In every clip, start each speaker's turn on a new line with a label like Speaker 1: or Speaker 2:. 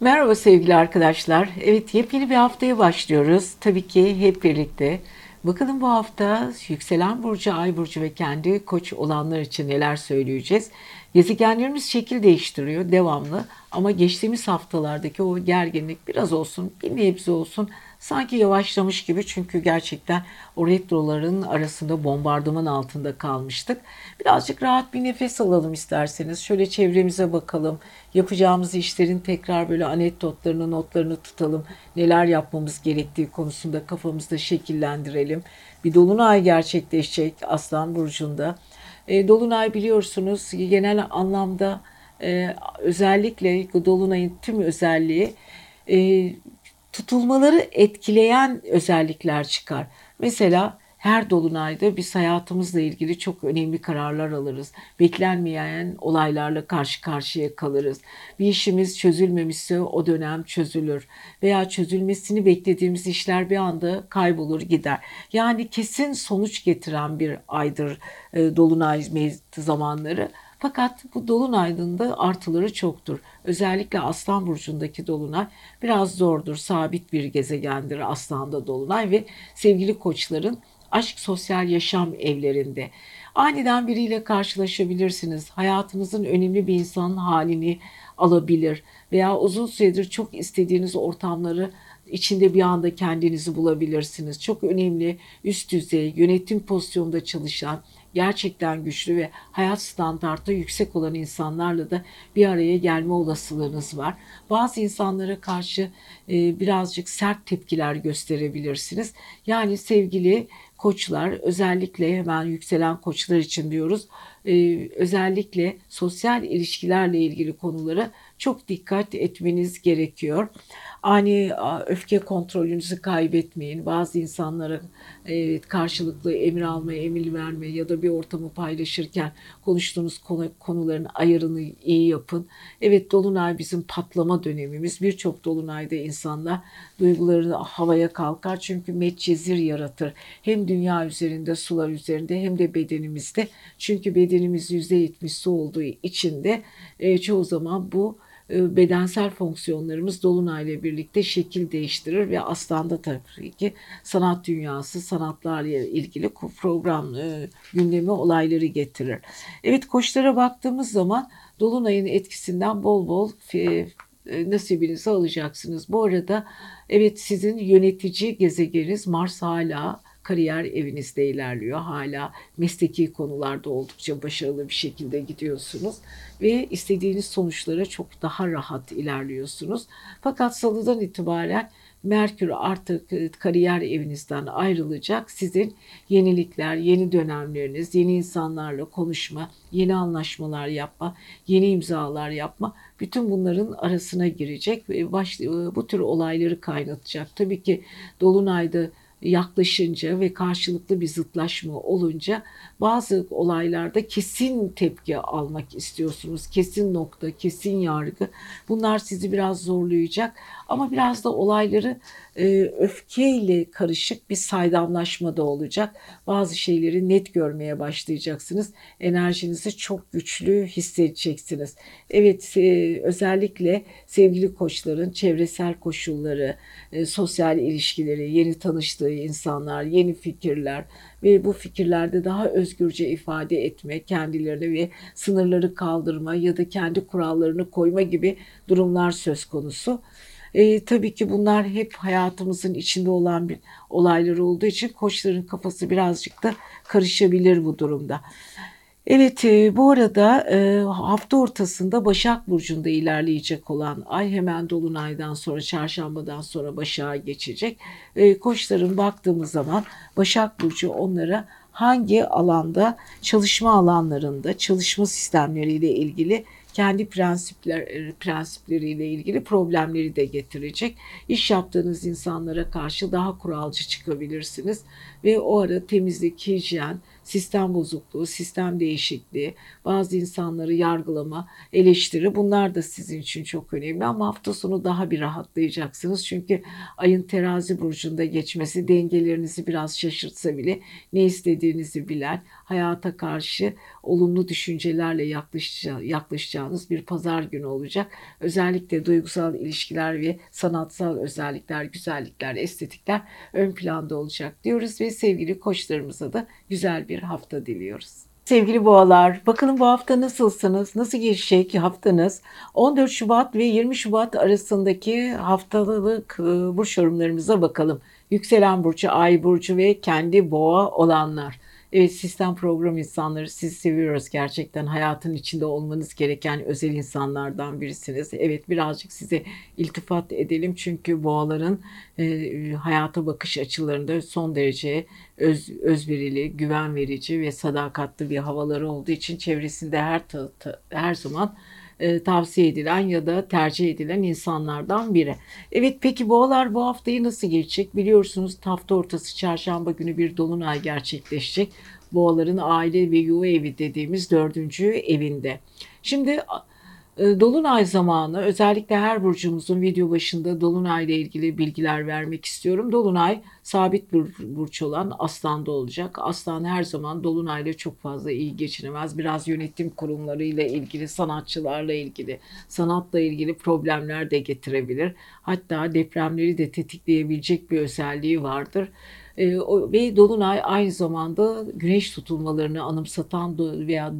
Speaker 1: Merhaba sevgili arkadaşlar. Evet yepyeni bir haftaya başlıyoruz. Tabii ki hep birlikte. Bakalım bu hafta yükselen burcu, ay burcu ve kendi koç olanlar için neler söyleyeceğiz. Gezegenlerimiz şekil değiştiriyor devamlı ama geçtiğimiz haftalardaki o gerginlik biraz olsun, bir nebze olsun sanki yavaşlamış gibi çünkü gerçekten o retroların arasında bombardıman altında kalmıştık. Birazcık rahat bir nefes alalım isterseniz. Şöyle çevremize bakalım. Yapacağımız işlerin tekrar böyle anekdotlarını, notlarını tutalım. Neler yapmamız gerektiği konusunda kafamızda şekillendirelim. Bir dolunay gerçekleşecek Aslan Burcu'nda. E, dolunay biliyorsunuz genel anlamda e, özellikle Dolunay'ın tüm özelliği e, tutulmaları etkileyen özellikler çıkar. Mesela her dolunayda biz hayatımızla ilgili çok önemli kararlar alırız. Beklenmeyen olaylarla karşı karşıya kalırız. Bir işimiz çözülmemişse o dönem çözülür. Veya çözülmesini beklediğimiz işler bir anda kaybolur gider. Yani kesin sonuç getiren bir aydır e, dolunay zamanları. Fakat bu dolunayın da artıları çoktur. Özellikle Aslan burcundaki dolunay biraz zordur. Sabit bir gezegendir Aslan'da dolunay ve sevgili koçların aşk sosyal yaşam evlerinde. Aniden biriyle karşılaşabilirsiniz. Hayatınızın önemli bir insanın halini alabilir veya uzun süredir çok istediğiniz ortamları içinde bir anda kendinizi bulabilirsiniz. Çok önemli üst düzey yönetim pozisyonunda çalışan gerçekten güçlü ve hayat standartı yüksek olan insanlarla da bir araya gelme olasılığınız var. Bazı insanlara karşı e, birazcık sert tepkiler gösterebilirsiniz. Yani sevgili koçlar özellikle hemen yükselen koçlar için diyoruz. E, özellikle sosyal ilişkilerle ilgili konulara çok dikkat etmeniz gerekiyor. Ani öfke kontrolünüzü kaybetmeyin. Bazı insanlara evet, karşılıklı emir alma, emir verme ya da bir ortamı paylaşırken konuştuğunuz konu, konuların ayarını iyi yapın. Evet Dolunay bizim patlama dönemimiz. Birçok Dolunay'da insanlar duygularını havaya kalkar. Çünkü metcezir yaratır. Hem dünya üzerinde, sular üzerinde hem de bedenimizde. Çünkü bedenimiz %70 su olduğu için de e, çoğu zaman bu bedensel fonksiyonlarımız Dolunay'la birlikte şekil değiştirir ve Aslan'da tabii ki sanat dünyası, sanatlarla ilgili program, e, gündemi olayları getirir. Evet koçlara baktığımız zaman Dolunay'ın etkisinden bol bol e, nasibinizi alacaksınız. Bu arada evet sizin yönetici gezegeniniz Mars hala kariyer evinizde ilerliyor. Hala mesleki konularda oldukça başarılı bir şekilde gidiyorsunuz ve istediğiniz sonuçlara çok daha rahat ilerliyorsunuz. Fakat salıdan itibaren Merkür artık kariyer evinizden ayrılacak. Sizin yenilikler, yeni dönemleriniz, yeni insanlarla konuşma, yeni anlaşmalar yapma, yeni imzalar yapma bütün bunların arasına girecek ve baş, bu tür olayları kaynatacak. Tabii ki Dolunay'da yaklaşınca ve karşılıklı bir zıtlaşma olunca bazı olaylarda kesin tepki almak istiyorsunuz. Kesin nokta, kesin yargı. Bunlar sizi biraz zorlayacak ama biraz da olayları e, öfkeyle karışık bir saydamlaşma da olacak. Bazı şeyleri net görmeye başlayacaksınız. Enerjinizi çok güçlü hissedeceksiniz. Evet e, özellikle sevgili koçların çevresel koşulları, e, sosyal ilişkileri, yeni tanıştığı insanlar, yeni fikirler ve bu fikirlerde daha özgürce ifade etme, kendilerini ve sınırları kaldırma ya da kendi kurallarını koyma gibi durumlar söz konusu. E, tabii ki bunlar hep hayatımızın içinde olan bir olaylar olduğu için koçların kafası birazcık da karışabilir bu durumda. Evet e, bu arada e, hafta ortasında Başak Burcu'nda ilerleyecek olan ay hemen Dolunay'dan sonra çarşambadan sonra Başak'a geçecek. E, koçların baktığımız zaman Başak Burcu onlara hangi alanda çalışma alanlarında çalışma sistemleriyle ilgili kendi prensipler prensipleriyle ilgili problemleri de getirecek. İş yaptığınız insanlara karşı daha kuralcı çıkabilirsiniz ve o ara temizlik, hijyen, sistem bozukluğu, sistem değişikliği, bazı insanları yargılama, eleştiri bunlar da sizin için çok önemli ama hafta sonu daha bir rahatlayacaksınız. Çünkü ayın terazi burcunda geçmesi dengelerinizi biraz şaşırtsa bile ne istediğinizi bilen, hayata karşı olumlu düşüncelerle yaklaşacağınız bir pazar günü olacak. Özellikle duygusal ilişkiler ve sanatsal özellikler, güzellikler, estetikler ön planda olacak diyoruz ve sevgili koçlarımıza da güzel bir hafta diliyoruz. Sevgili boğalar, bakalım bu hafta nasılsınız? Nasıl geçecek haftanız? 14 Şubat ve 20 Şubat arasındaki haftalık e, burç yorumlarımıza bakalım. Yükselen burcu, ay burcu ve kendi boğa olanlar. Evet sistem program insanları sizi seviyoruz gerçekten hayatın içinde olmanız gereken özel insanlardan birisiniz. Evet birazcık size iltifat edelim çünkü boğaların e, hayata bakış açılarında son derece öz, özverili, güven verici ve sadakatli bir havaları olduğu için çevresinde her ta, ta, her zaman e, tavsiye edilen ya da tercih edilen insanlardan biri. Evet peki boğalar bu haftayı nasıl geçecek? Biliyorsunuz hafta ortası çarşamba günü bir dolunay gerçekleşecek. Boğaların aile ve yuva evi dediğimiz dördüncü evinde. Şimdi Dolunay zamanı özellikle her burcumuzun video başında Dolunay ile ilgili bilgiler vermek istiyorum. Dolunay sabit bir burç olan Aslan'da olacak. Aslan her zaman Dolunay ile çok fazla iyi geçinemez. Biraz yönetim kurumları ile ilgili, sanatçılarla ilgili, sanatla ilgili problemler de getirebilir. Hatta depremleri de tetikleyebilecek bir özelliği vardır. E, ve Dolunay aynı zamanda güneş tutulmalarını anımsatan veya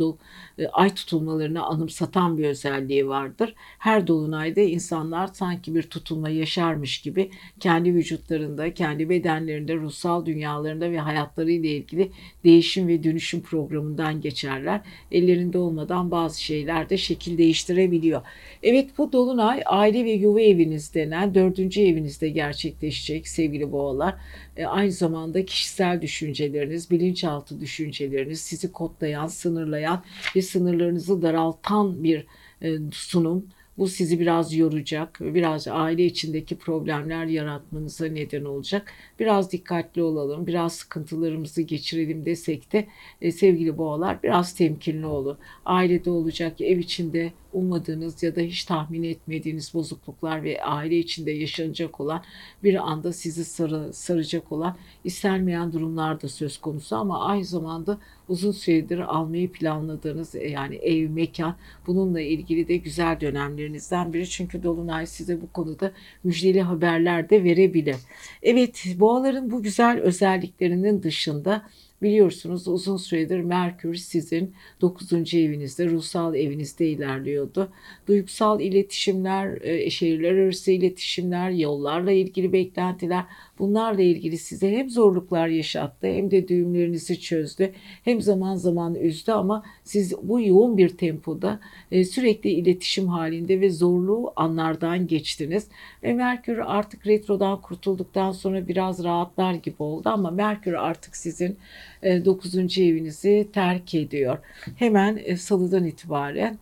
Speaker 1: e, ay tutulmalarını anımsatan bir özelliği vardır. Her Dolunay'da insanlar sanki bir tutulma yaşarmış gibi kendi vücutlarında, kendi bedenlerinde, ruhsal dünyalarında ve hayatlarıyla ilgili değişim ve dönüşüm programından geçerler. Ellerinde olmadan bazı şeyler de şekil değiştirebiliyor. Evet bu Dolunay aile ve yuva eviniz denen dördüncü evinizde gerçekleşecek sevgili boğalar. E, aynı zamanda kişisel düşünceleriniz, bilinçaltı düşünceleriniz, sizi kodlayan, sınırlayan ve sınırlarınızı daraltan bir e, sunum. Bu sizi biraz yoracak, biraz aile içindeki problemler yaratmanıza neden olacak. Biraz dikkatli olalım, biraz sıkıntılarımızı geçirelim desek de e, sevgili boğalar biraz temkinli olun. Ailede olacak, ev içinde ummadığınız ya da hiç tahmin etmediğiniz bozukluklar ve aile içinde yaşanacak olan bir anda sizi sarı, saracak olan istenmeyen durumlar da söz konusu ama aynı zamanda uzun süredir almayı planladığınız e, yani ev, mekan bununla ilgili de güzel dönemlerinizden biri. Çünkü Dolunay size bu konuda müjdeli haberler de verebilir. Evet boğaların bu güzel özelliklerinin dışında Biliyorsunuz uzun süredir Merkür sizin 9. evinizde, ruhsal evinizde ilerliyordu. Duygusal iletişimler, e, şehirler arası iletişimler, yollarla ilgili beklentiler bunlarla ilgili size hem zorluklar yaşattı hem de düğümlerinizi çözdü. Hem zaman zaman üzdü ama siz bu yoğun bir tempoda e, sürekli iletişim halinde ve zorlu anlardan geçtiniz. Ve Merkür artık retrodan kurtulduktan sonra biraz rahatlar gibi oldu ama Merkür artık sizin 9. E, evinizi terk ediyor. Hemen e, salıdan itibaren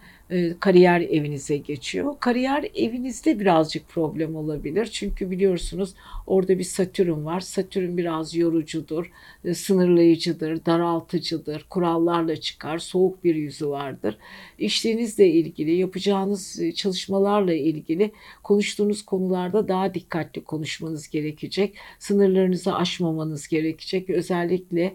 Speaker 1: kariyer evinize geçiyor. Kariyer evinizde birazcık problem olabilir. Çünkü biliyorsunuz orada bir Satürn var. Satürn biraz yorucudur, e, sınırlayıcıdır, daraltıcıdır, kurallarla çıkar, soğuk bir yüzü vardır. İşlerinizle ilgili, yapacağınız e, çalışmalarla ilgili konuştuğunuz konularda daha dikkatli konuşmanız gerekecek. Sınırlarınızı aşmamanız gerekecek. Özellikle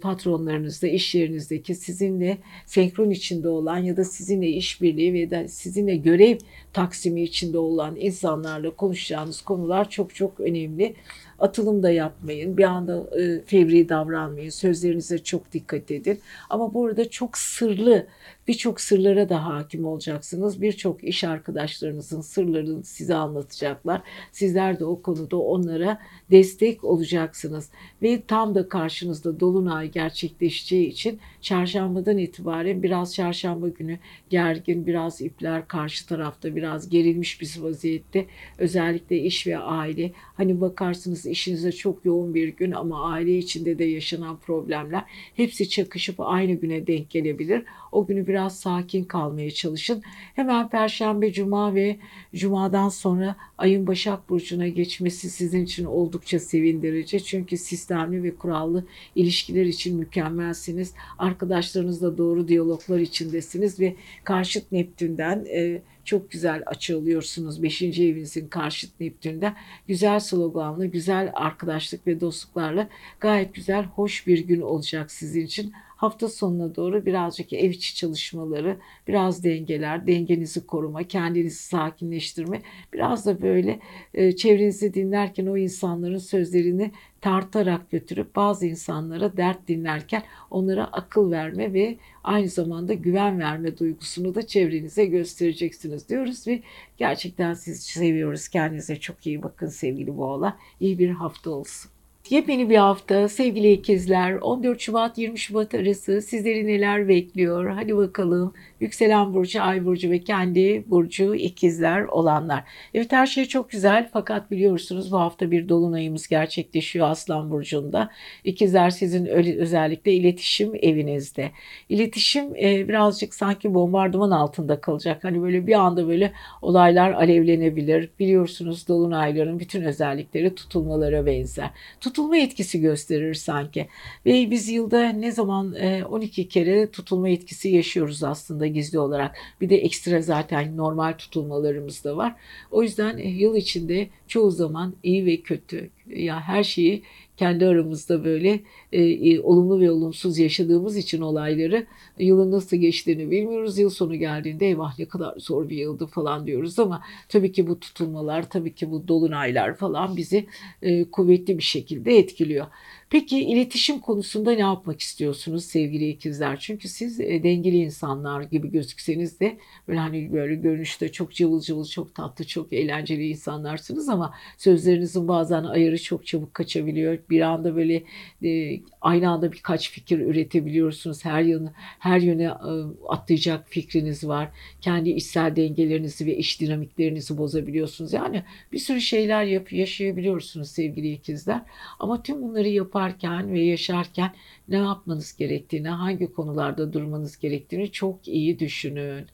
Speaker 1: patronlarınızda, iş yerinizdeki sizinle senkron içinde olan ya da sizinle iş işbirliği ve de sizinle görev taksimi içinde olan insanlarla konuşacağınız konular çok çok önemli. Atılım da yapmayın. Bir anda e, fevri davranmayın. Sözlerinize çok dikkat edin. Ama burada çok sırlı birçok sırlara da hakim olacaksınız. Birçok iş arkadaşlarınızın sırlarını size anlatacaklar. Sizler de o konuda onlara destek olacaksınız. Ve tam da karşınızda Dolunay gerçekleşeceği için çarşambadan itibaren biraz çarşamba günü gergin, biraz ipler karşı tarafta biraz gerilmiş bir vaziyette. Özellikle iş ve aile. Hani bakarsınız işinize çok yoğun bir gün ama aile içinde de yaşanan problemler hepsi çakışıp aynı güne denk gelebilir. O günü bir biraz sakin kalmaya çalışın. Hemen Perşembe, Cuma ve Cuma'dan sonra ayın Başak Burcu'na geçmesi sizin için oldukça sevindirici. Çünkü sistemli ve kurallı ilişkiler için mükemmelsiniz. Arkadaşlarınızla doğru diyaloglar içindesiniz ve karşıt Neptün'den e, çok güzel açı alıyorsunuz. Beşinci evinizin karşıt Neptün'de güzel sloganlı, güzel arkadaşlık ve dostluklarla gayet güzel, hoş bir gün olacak sizin için. Hafta sonuna doğru birazcık ev içi çalışmaları, biraz dengeler, dengenizi koruma, kendinizi sakinleştirme, biraz da böyle e, çevrenizi dinlerken o insanların sözlerini tartarak götürüp bazı insanlara dert dinlerken onlara akıl verme ve aynı zamanda güven verme duygusunu da çevrenize göstereceksiniz diyoruz ve gerçekten sizi seviyoruz. Kendinize çok iyi bakın sevgili boğalar. İyi bir hafta olsun. Yepyeni bir hafta sevgili ikizler 14 Şubat 20 Şubat arası sizleri neler bekliyor? Hadi bakalım yükselen burcu, ay burcu ve kendi burcu ikizler olanlar. Evet her şey çok güzel fakat biliyorsunuz bu hafta bir dolunayımız gerçekleşiyor Aslan burcunda. İkizler sizin özellikle iletişim evinizde. İletişim e, birazcık sanki bombardıman altında kalacak. Hani böyle bir anda böyle olaylar alevlenebilir. Biliyorsunuz dolunayların bütün özellikleri tutulmalara benzer. Tutulma etkisi gösterir sanki. Ve biz yılda ne zaman 12 e, kere tutulma etkisi yaşıyoruz aslında gizli olarak. Bir de ekstra zaten normal tutulmalarımız da var. O yüzden e, yıl içinde çoğu zaman iyi ve kötü ya her şeyi kendi aramızda böyle e, olumlu ve olumsuz yaşadığımız için olayları yılın nasıl geçtiğini bilmiyoruz. Yıl sonu geldiğinde eyvah ne kadar zor bir yıldı falan diyoruz ama tabii ki bu tutulmalar, tabii ki bu dolunaylar falan bizi e, kuvvetli bir şekilde etkiliyor. Peki iletişim konusunda ne yapmak istiyorsunuz sevgili ikizler? Çünkü siz e, dengeli insanlar gibi gözükseniz de böyle hani böyle görünüşte çok cıvıl cıvıl, çok tatlı, çok eğlenceli insanlarsınız ama sözlerinizin bazen ayarı çok çabuk kaçabiliyor. Bir anda böyle e, aynı anda birkaç fikir üretebiliyorsunuz. Her yöne her yöne e, atlayacak fikriniz var. Kendi içsel dengelerinizi ve iş dinamiklerinizi bozabiliyorsunuz. Yani bir sürü şeyler yap yaşayabiliyorsunuz sevgili ikizler. Ama tüm bunları yapar yaparken ve yaşarken ne yapmanız gerektiğini, hangi konularda durmanız gerektiğini çok iyi düşünün.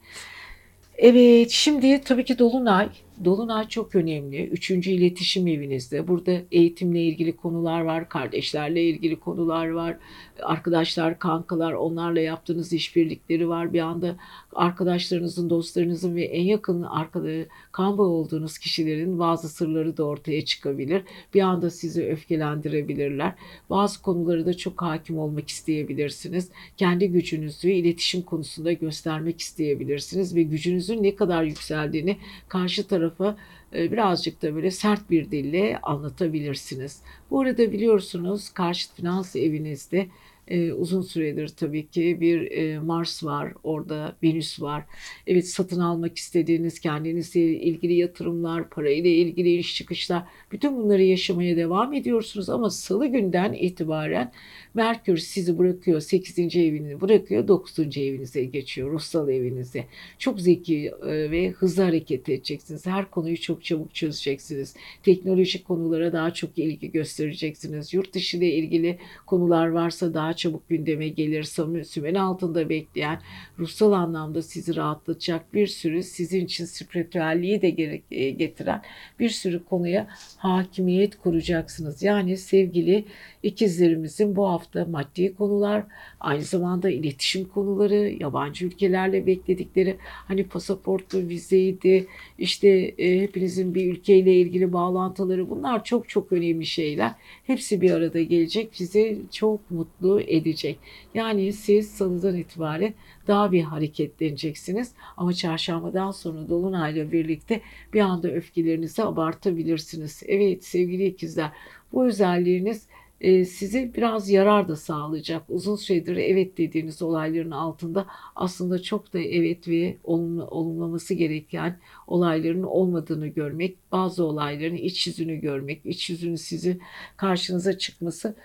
Speaker 1: Evet, şimdi tabii ki Dolunay. Dolunay çok önemli. Üçüncü iletişim evinizde. Burada eğitimle ilgili konular var, kardeşlerle ilgili konular var, arkadaşlar, kankalar, onlarla yaptığınız işbirlikleri var. Bir anda arkadaşlarınızın, dostlarınızın ve en yakın arkadaşı, kan bağı olduğunuz kişilerin bazı sırları da ortaya çıkabilir. Bir anda sizi öfkelendirebilirler. Bazı konuları da çok hakim olmak isteyebilirsiniz. Kendi gücünüzü iletişim konusunda göstermek isteyebilirsiniz ve gücünüzün ne kadar yükseldiğini karşı tarafa e, birazcık da böyle sert bir dille anlatabilirsiniz. Bu arada biliyorsunuz karşı finans evinizde e, uzun süredir tabii ki bir e, Mars var, orada Venüs var. Evet satın almak istediğiniz kendinizle ilgili yatırımlar, parayla ilgili iş çıkışlar, bütün bunları yaşamaya devam ediyorsunuz ama salı günden itibaren Merkür sizi bırakıyor 8. evini bırakıyor 9. evinize geçiyor ruhsal evinize. Çok zeki e, ve hızlı hareket edeceksiniz. Her konuyu çok çabuk çözeceksiniz. Teknolojik konulara daha çok ilgi göstereceksiniz. Yurt dışı ile ilgili konular varsa daha çabuk gündeme gelir. Sümen altında bekleyen ruhsal anlamda sizi rahatlatacak bir sürü sizin için spiritüelliği de e, getiren bir sürü konuya hakimiyet kuracaksınız. Yani sevgili ikizlerimizin bu hafta maddi konular, aynı zamanda iletişim konuları, yabancı ülkelerle bekledikleri hani pasaportlu, vizeydi, işte e, hepinizin bir ülkeyle ilgili bağlantıları bunlar çok çok önemli şeyler. Hepsi bir arada gelecek, sizi çok mutlu edecek. Yani siz salıdan itibaren daha bir hareketleneceksiniz. Ama çarşambadan sonra Dolunay'la birlikte bir anda öfkelerinizi abartabilirsiniz. Evet sevgili ikizler bu özelliğiniz e, size biraz yarar da sağlayacak. Uzun süredir evet dediğiniz olayların altında aslında çok da evet ve olumlu, olumlaması gereken olayların olmadığını görmek, bazı olayların iç yüzünü görmek, iç yüzünü sizi karşınıza çıkması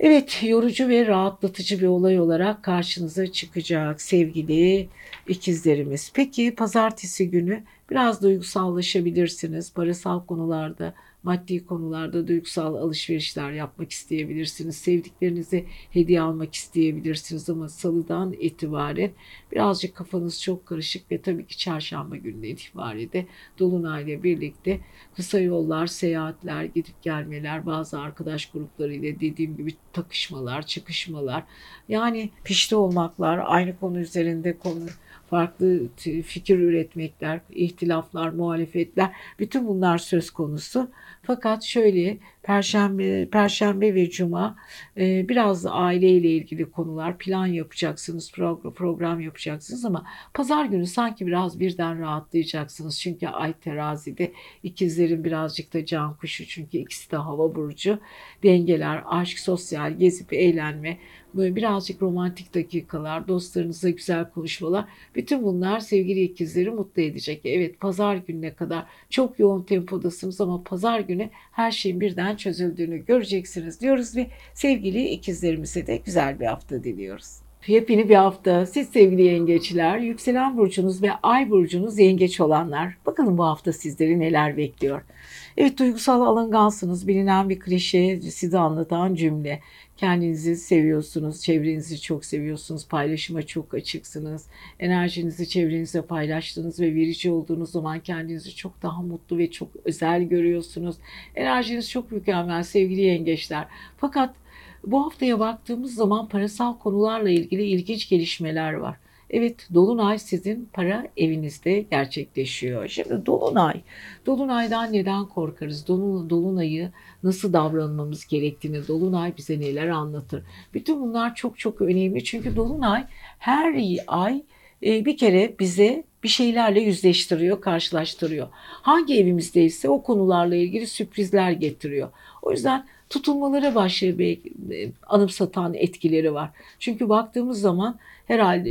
Speaker 1: Evet, yorucu ve rahatlatıcı bir olay olarak karşınıza çıkacak sevgili ikizlerimiz. Peki pazartesi günü biraz duygusallaşabilirsiniz. Parasal konularda maddi konularda duygusal alışverişler yapmak isteyebilirsiniz. Sevdiklerinize hediye almak isteyebilirsiniz ama salıdan itibaren birazcık kafanız çok karışık ve tabii ki çarşamba gününe itibariyle de Dolunay'la birlikte kısa yollar, seyahatler, gidip gelmeler, bazı arkadaş gruplarıyla dediğim gibi takışmalar, çıkışmalar yani pişti olmaklar, aynı konu üzerinde konu farklı fikir üretmekler, ihtilaflar, muhalefetler bütün bunlar söz konusu. Fakat şöyle Perşembe, Perşembe ve Cuma e, biraz da aileyle ilgili konular plan yapacaksınız, program, yapacaksınız ama Pazar günü sanki biraz birden rahatlayacaksınız. Çünkü Ay terazide ikizlerin birazcık da can kuşu çünkü ikisi de hava burcu. Dengeler, aşk, sosyal, gezip eğlenme, böyle birazcık romantik dakikalar, dostlarınızla güzel konuşmalar. Bütün bunlar sevgili ikizleri mutlu edecek. Evet pazar gününe kadar çok yoğun tempodasınız ama pazar günü her şeyin birden çözüldüğünü göreceksiniz diyoruz ve sevgili ikizlerimize de güzel bir hafta diliyoruz. Yepyeni bir hafta. Siz sevgili yengeçler, yükselen burcunuz ve ay burcunuz yengeç olanlar. Bakalım bu hafta sizleri neler bekliyor. Evet duygusal alıngansınız. Bilinen bir klişe sizi anlatan cümle. Kendinizi seviyorsunuz, çevrenizi çok seviyorsunuz, paylaşıma çok açıksınız. Enerjinizi çevrenizle paylaştığınız ve verici olduğunuz zaman kendinizi çok daha mutlu ve çok özel görüyorsunuz. Enerjiniz çok mükemmel sevgili yengeçler. Fakat bu haftaya baktığımız zaman parasal konularla ilgili ilginç gelişmeler var. Evet Dolunay sizin para evinizde gerçekleşiyor. Şimdi Dolunay, Dolunay'dan neden korkarız? Dolunay'ı nasıl davranmamız gerektiğini, Dolunay bize neler anlatır? Bütün bunlar çok çok önemli çünkü Dolunay her ay e, bir kere bize bir şeylerle yüzleştiriyor, karşılaştırıyor. Hangi evimizdeyse o konularla ilgili sürprizler getiriyor. O yüzden tutulmalara başlıyor e, anımsatan etkileri var. Çünkü baktığımız zaman herhalde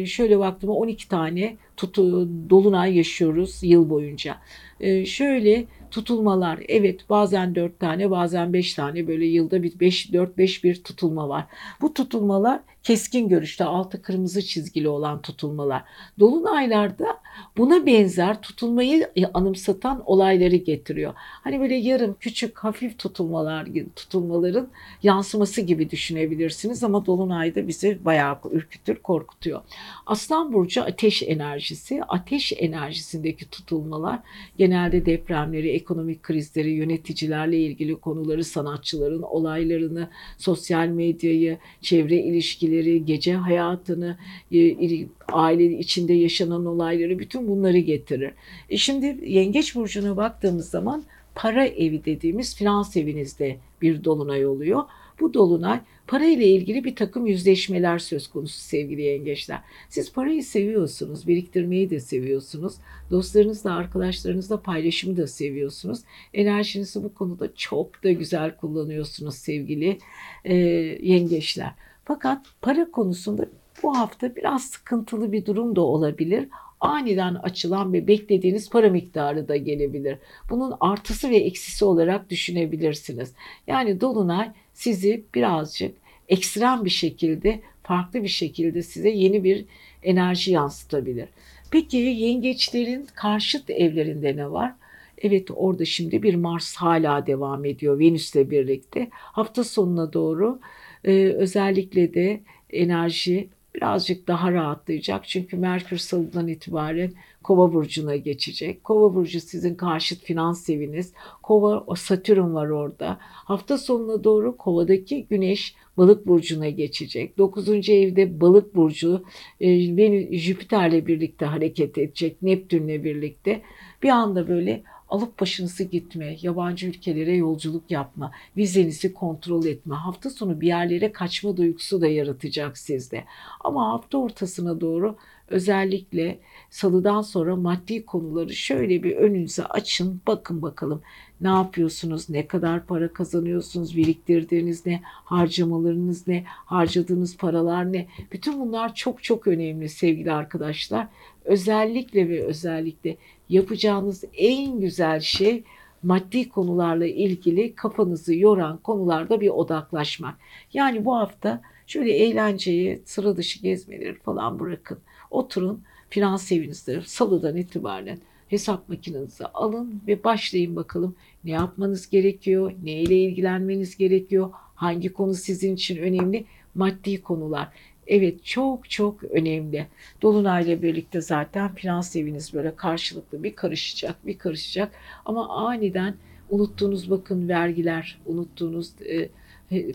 Speaker 1: e, şöyle baktığımda 12 tane tutu, dolunay yaşıyoruz yıl boyunca. E, şöyle tutulmalar evet bazen 4 tane bazen 5 tane böyle yılda bir 5 4 5 bir tutulma var. Bu tutulmalar keskin görüşte altı kırmızı çizgili olan tutulmalar. Dolunaylarda buna benzer tutulmayı anımsatan olayları getiriyor. Hani böyle yarım küçük hafif tutulmalar tutulmaların yansıması gibi düşünebilirsiniz ama dolunayda bizi bayağı ürkütür, korkutuyor. Aslan burcu ateş enerjisi. Ateş enerjisindeki tutulmalar genelde depremleri, ekonomik krizleri, yöneticilerle ilgili konuları, sanatçıların olaylarını, sosyal medyayı, çevre ilişkileri, gece hayatını, e, aile içinde yaşanan olayları bütün bunları getirir. E şimdi Yengeç Burcu'na baktığımız zaman para evi dediğimiz finans evinizde bir dolunay oluyor. Bu dolunay para ile ilgili bir takım yüzleşmeler söz konusu sevgili yengeçler. Siz parayı seviyorsunuz, biriktirmeyi de seviyorsunuz. Dostlarınızla, arkadaşlarınızla paylaşımı da seviyorsunuz. Enerjinizi bu konuda çok da güzel kullanıyorsunuz sevgili e, yengeçler. Fakat para konusunda bu hafta biraz sıkıntılı bir durum da olabilir aniden açılan ve beklediğiniz para miktarı da gelebilir. Bunun artısı ve eksisi olarak düşünebilirsiniz. Yani dolunay sizi birazcık ekstrem bir şekilde, farklı bir şekilde size yeni bir enerji yansıtabilir. Peki yengeçlerin karşıt evlerinde ne var? Evet orada şimdi bir Mars hala devam ediyor Venüs'le birlikte. Hafta sonuna doğru e, özellikle de enerji birazcık daha rahatlayacak. Çünkü Merkür Salı'dan itibaren Kova burcuna geçecek. Kova burcu sizin karşıt finans eviniz. Kova o Satürn var orada. Hafta sonuna doğru Kova'daki Güneş Balık burcuna geçecek. 9. evde Balık burcu e, Jüpiter'le birlikte hareket edecek. Neptün'le birlikte. Bir anda böyle alıp başınızı gitme, yabancı ülkelere yolculuk yapma, vizenizi kontrol etme, hafta sonu bir yerlere kaçma duygusu da yaratacak sizde. Ama hafta ortasına doğru özellikle salıdan sonra maddi konuları şöyle bir önünüze açın, bakın bakalım ne yapıyorsunuz, ne kadar para kazanıyorsunuz, biriktirdiğiniz ne, harcamalarınız ne, harcadığınız paralar ne. Bütün bunlar çok çok önemli sevgili arkadaşlar. Özellikle ve özellikle yapacağınız en güzel şey maddi konularla ilgili kafanızı yoran konularda bir odaklaşmak. Yani bu hafta şöyle eğlenceyi, sıra dışı gezmeleri falan bırakın. Oturun finans evinizde salıdan itibaren hesap makinenizi alın ve başlayın bakalım ne yapmanız gerekiyor, ne ile ilgilenmeniz gerekiyor, hangi konu sizin için önemli, maddi konular. Evet çok çok önemli. Dolunayla birlikte zaten finans eviniz böyle karşılıklı bir karışacak, bir karışacak. Ama aniden unuttuğunuz bakın vergiler, unuttuğunuz e,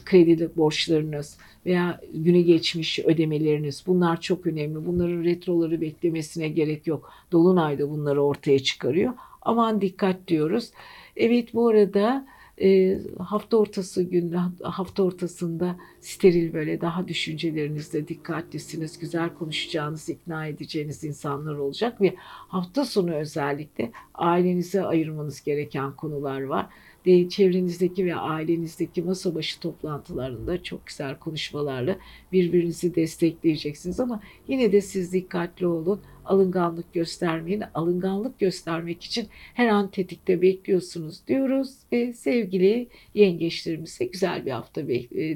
Speaker 1: kredi borçlarınız veya güne geçmiş ödemeleriniz bunlar çok önemli. Bunların retroları beklemesine gerek yok. Dolunayda bunları ortaya çıkarıyor. Aman dikkat diyoruz. Evet bu arada e, hafta ortası gün hafta ortasında steril böyle daha düşüncelerinizde dikkatlisiniz, güzel konuşacağınız, ikna edeceğiniz insanlar olacak ve hafta sonu özellikle ailenize ayırmanız gereken konular var çevrenizdeki ve ailenizdeki masa başı toplantılarında çok güzel konuşmalarla birbirinizi destekleyeceksiniz ama yine de siz dikkatli olun. Alınganlık göstermeyin. Alınganlık göstermek için her an tetikte bekliyorsunuz diyoruz ve sevgili yengeçlerimize güzel bir hafta e,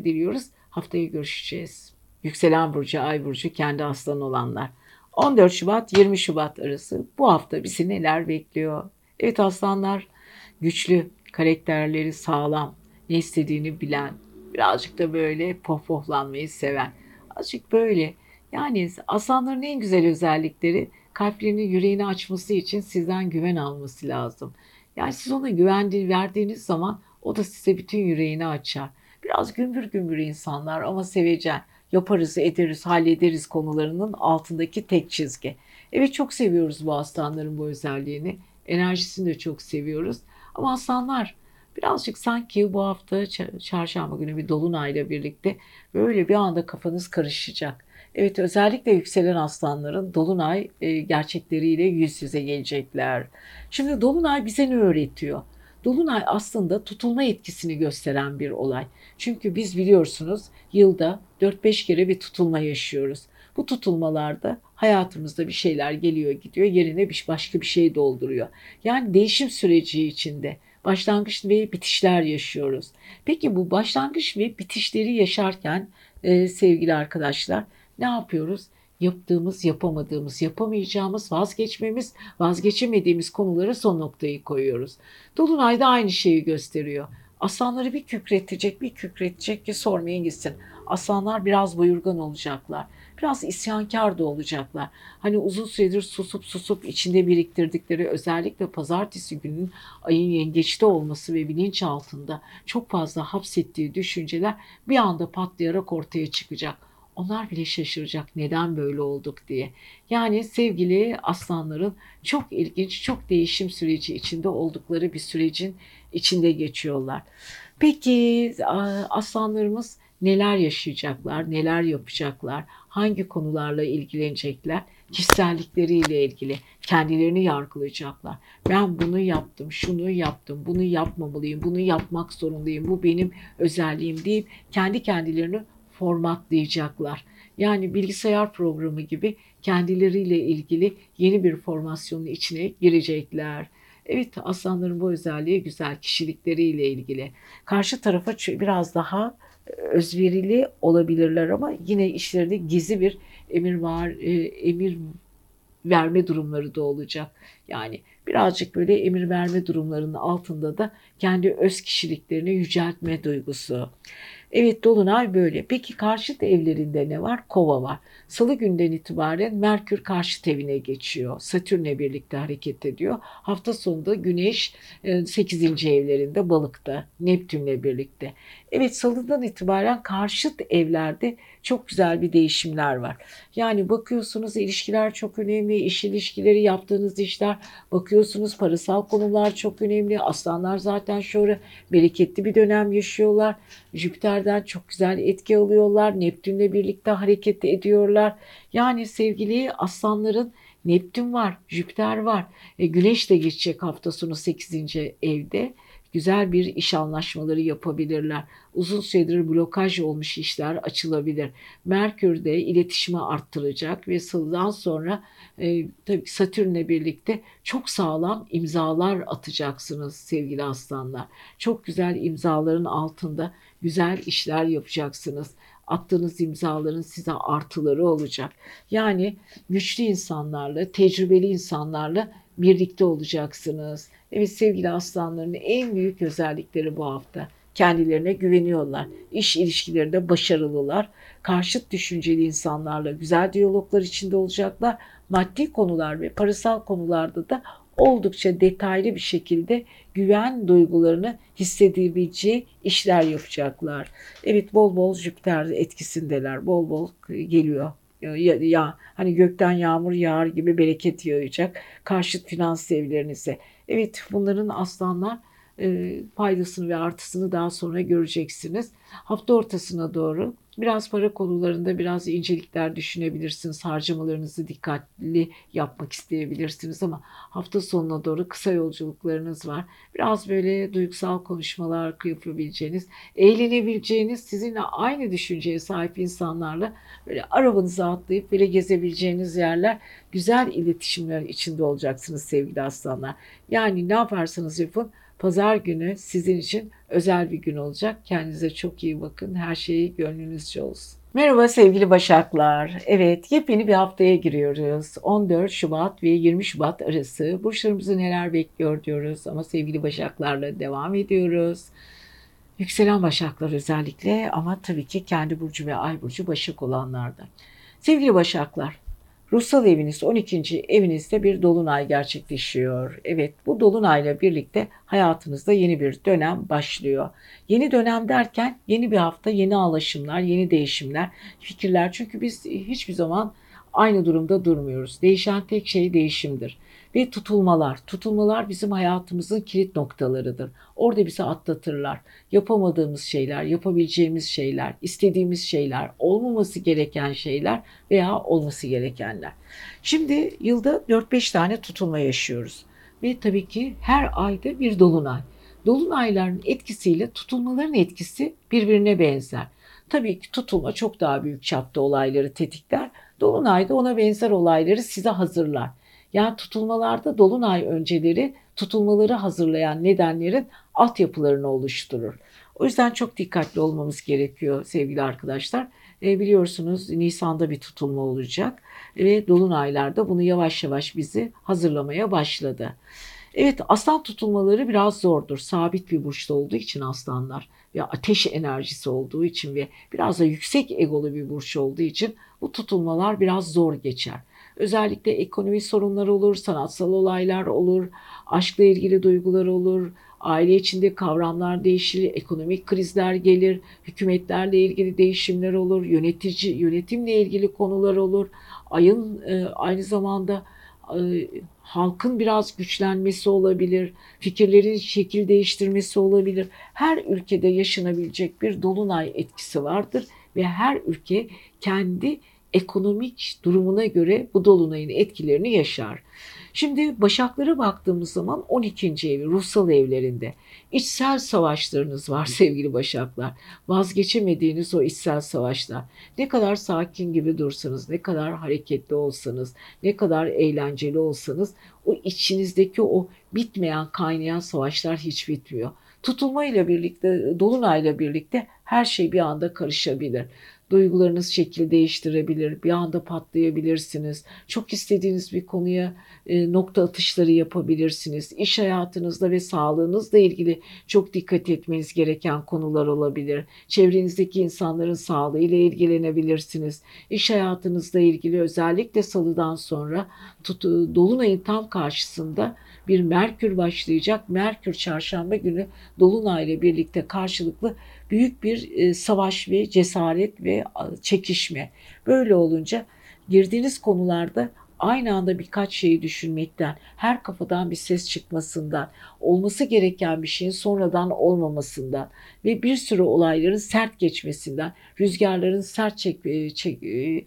Speaker 1: diliyoruz. Haftaya görüşeceğiz. Yükselen burcu, ay burcu, kendi aslan olanlar. 14 Şubat 20 Şubat arası bu hafta bizi neler bekliyor? Evet aslanlar güçlü, karakterleri sağlam, ne istediğini bilen, birazcık da böyle pohpohlanmayı seven. Azıcık böyle. Yani aslanların en güzel özellikleri kalplerini, yüreğini açması için sizden güven alması lazım. Yani siz ona güvendiği, verdiğiniz zaman o da size bütün yüreğini açar. Biraz gümbür gümbür insanlar ama sevecen. Yaparız, ederiz, hallederiz konularının altındaki tek çizgi. Evet çok seviyoruz bu aslanların bu özelliğini. Enerjisini de çok seviyoruz. Ama aslanlar birazcık sanki bu hafta çarşamba günü bir dolunayla birlikte böyle bir anda kafanız karışacak. Evet özellikle yükselen aslanların dolunay e, gerçekleriyle yüz yüze gelecekler. Şimdi dolunay bize ne öğretiyor? Dolunay aslında tutulma etkisini gösteren bir olay. Çünkü biz biliyorsunuz yılda 4-5 kere bir tutulma yaşıyoruz. Bu tutulmalarda hayatımızda bir şeyler geliyor gidiyor yerine bir başka bir şey dolduruyor. Yani değişim süreci içinde başlangıç ve bitişler yaşıyoruz. Peki bu başlangıç ve bitişleri yaşarken e, sevgili arkadaşlar ne yapıyoruz? Yaptığımız, yapamadığımız, yapamayacağımız, vazgeçmemiz, vazgeçemediğimiz konulara son noktayı koyuyoruz. Dolunay da aynı şeyi gösteriyor. Aslanları bir kükretecek, bir kükretecek ki sormayın gitsin. Aslanlar biraz buyurgan olacaklar biraz isyankar da olacaklar. Hani uzun süredir susup susup içinde biriktirdikleri özellikle pazartesi günün ayın yengeçte olması ve bilinç altında çok fazla hapsettiği düşünceler bir anda patlayarak ortaya çıkacak. Onlar bile şaşıracak neden böyle olduk diye. Yani sevgili aslanların çok ilginç, çok değişim süreci içinde oldukları bir sürecin içinde geçiyorlar. Peki aslanlarımız neler yaşayacaklar, neler yapacaklar, hangi konularla ilgilenecekler, kişisellikleriyle ilgili kendilerini yargılayacaklar. Ben bunu yaptım, şunu yaptım, bunu yapmamalıyım, bunu yapmak zorundayım, bu benim özelliğim deyip kendi kendilerini formatlayacaklar. Yani bilgisayar programı gibi kendileriyle ilgili yeni bir formasyonun içine girecekler. Evet aslanların bu özelliği güzel kişilikleriyle ilgili. Karşı tarafa biraz daha özverili olabilirler ama yine işlerinde gizli bir emir var, e, emir verme durumları da olacak. Yani birazcık böyle emir verme durumlarının altında da kendi öz kişiliklerini yüceltme duygusu. Evet Dolunay böyle. Peki karşıt evlerinde ne var? Kova var. Salı günden itibaren Merkür karşıt evine geçiyor. Satürn'le birlikte hareket ediyor. Hafta sonunda Güneş 8. E, evlerinde balıkta. Neptün'le birlikte. Evet salıdan itibaren karşıt evlerde çok güzel bir değişimler var. Yani bakıyorsunuz ilişkiler çok önemli, iş ilişkileri, yaptığınız işler, bakıyorsunuz parasal konular çok önemli. Aslanlar zaten şu ara bereketli bir dönem yaşıyorlar. Jüpiter'den çok güzel etki alıyorlar. Neptünle birlikte hareket ediyorlar. Yani sevgili aslanların Neptün var, Jüpiter var. E, Güneş de geçecek hafta sonu 8. evde güzel bir iş anlaşmaları yapabilirler. Uzun süredir blokaj olmuş işler açılabilir. Merkür de iletişimi arttıracak ve Sıl'dan sonra e, tabii Satürn'le birlikte çok sağlam imzalar atacaksınız sevgili aslanlar. Çok güzel imzaların altında güzel işler yapacaksınız attığınız imzaların size artıları olacak. Yani güçlü insanlarla, tecrübeli insanlarla birlikte olacaksınız. Evet sevgili aslanların en büyük özellikleri bu hafta. Kendilerine güveniyorlar. İş ilişkilerinde başarılılar. Karşıt düşünceli insanlarla güzel diyaloglar içinde olacaklar. Maddi konular ve parasal konularda da oldukça detaylı bir şekilde güven duygularını hissedebileceği işler yapacaklar. Evet bol bol Jüpiter etkisindeler. Bol bol geliyor. Ya, ya hani gökten yağmur yağar gibi bereket yağacak karşıt finans evlerinize. Evet bunların aslanlar e, faydasını ve artısını daha sonra göreceksiniz. Hafta ortasına doğru Biraz para konularında biraz incelikler düşünebilirsiniz. Harcamalarınızı dikkatli yapmak isteyebilirsiniz ama hafta sonuna doğru kısa yolculuklarınız var. Biraz böyle duygusal konuşmalar yapabileceğiniz, eğlenebileceğiniz, sizinle aynı düşünceye sahip insanlarla böyle arabanıza atlayıp böyle gezebileceğiniz yerler, güzel iletişimler içinde olacaksınız sevgili aslanlar. Yani ne yaparsanız yapın Pazar günü sizin için özel bir gün olacak. Kendinize çok iyi bakın. Her şeyi gönlünüzce olsun. Merhaba sevgili Başaklar. Evet yepyeni bir haftaya giriyoruz. 14 Şubat ve 20 Şubat arası burçlarımızı neler bekliyor diyoruz. Ama sevgili Başaklarla devam ediyoruz. Yükselen Başaklar özellikle ama tabii ki kendi burcu ve ay burcu Başak olanlardan. Sevgili Başaklar, Ruhsal eviniz 12. evinizde bir dolunay gerçekleşiyor. Evet bu dolunayla birlikte hayatınızda yeni bir dönem başlıyor. Yeni dönem derken yeni bir hafta, yeni alaşımlar, yeni değişimler, fikirler. Çünkü biz hiçbir zaman aynı durumda durmuyoruz. Değişen tek şey değişimdir ve tutulmalar. Tutulmalar bizim hayatımızın kilit noktalarıdır. Orada bizi atlatırlar. Yapamadığımız şeyler, yapabileceğimiz şeyler, istediğimiz şeyler, olmaması gereken şeyler veya olması gerekenler. Şimdi yılda 4-5 tane tutulma yaşıyoruz. Ve tabii ki her ayda bir dolunay. Dolunayların etkisiyle tutulmaların etkisi birbirine benzer. Tabii ki tutulma çok daha büyük çapta olayları tetikler. Dolunay da ona benzer olayları size hazırlar. Yani tutulmalarda dolunay önceleri tutulmaları hazırlayan nedenlerin altyapılarını oluşturur. O yüzden çok dikkatli olmamız gerekiyor sevgili arkadaşlar. E, biliyorsunuz Nisan'da bir tutulma olacak ve dolunaylarda bunu yavaş yavaş bizi hazırlamaya başladı. Evet aslan tutulmaları biraz zordur. Sabit bir burçta olduğu için aslanlar ve ateş enerjisi olduğu için ve biraz da yüksek egolu bir burç olduğu için bu tutulmalar biraz zor geçer. Özellikle ekonomi sorunları olur, sanatsal olaylar olur, aşkla ilgili duygular olur, aile içinde kavramlar değişir, ekonomik krizler gelir, hükümetlerle ilgili değişimler olur, yönetici yönetimle ilgili konular olur. Ayın e, aynı zamanda e, halkın biraz güçlenmesi olabilir, fikirlerin şekil değiştirmesi olabilir. Her ülkede yaşanabilecek bir dolunay etkisi vardır ve her ülke kendi ekonomik durumuna göre bu dolunayın etkilerini yaşar. Şimdi başaklara baktığımız zaman 12. evi ruhsal evlerinde içsel savaşlarınız var sevgili başaklar. Vazgeçemediğiniz o içsel savaşlar. Ne kadar sakin gibi dursanız, ne kadar hareketli olsanız, ne kadar eğlenceli olsanız o içinizdeki o bitmeyen kaynayan savaşlar hiç bitmiyor. Tutulmayla birlikte, dolunayla birlikte her şey bir anda karışabilir. Duygularınız şekil değiştirebilir, bir anda patlayabilirsiniz. Çok istediğiniz bir konuya e, nokta atışları yapabilirsiniz. İş hayatınızda ve sağlığınızla ilgili çok dikkat etmeniz gereken konular olabilir. Çevrenizdeki insanların sağlığıyla ilgilenebilirsiniz. İş hayatınızla ilgili özellikle salıdan sonra tutu, dolunayın tam karşısında bir Merkür başlayacak. Merkür çarşamba günü Dolunay ile birlikte karşılıklı büyük bir e, savaş ve cesaret ve çekişme. Böyle olunca girdiğiniz konularda aynı anda birkaç şeyi düşünmekten, her kafadan bir ses çıkmasından, olması gereken bir şeyin sonradan olmamasından ve bir sürü olayların sert geçmesinden, rüzgarların sert çek, e, çek, e,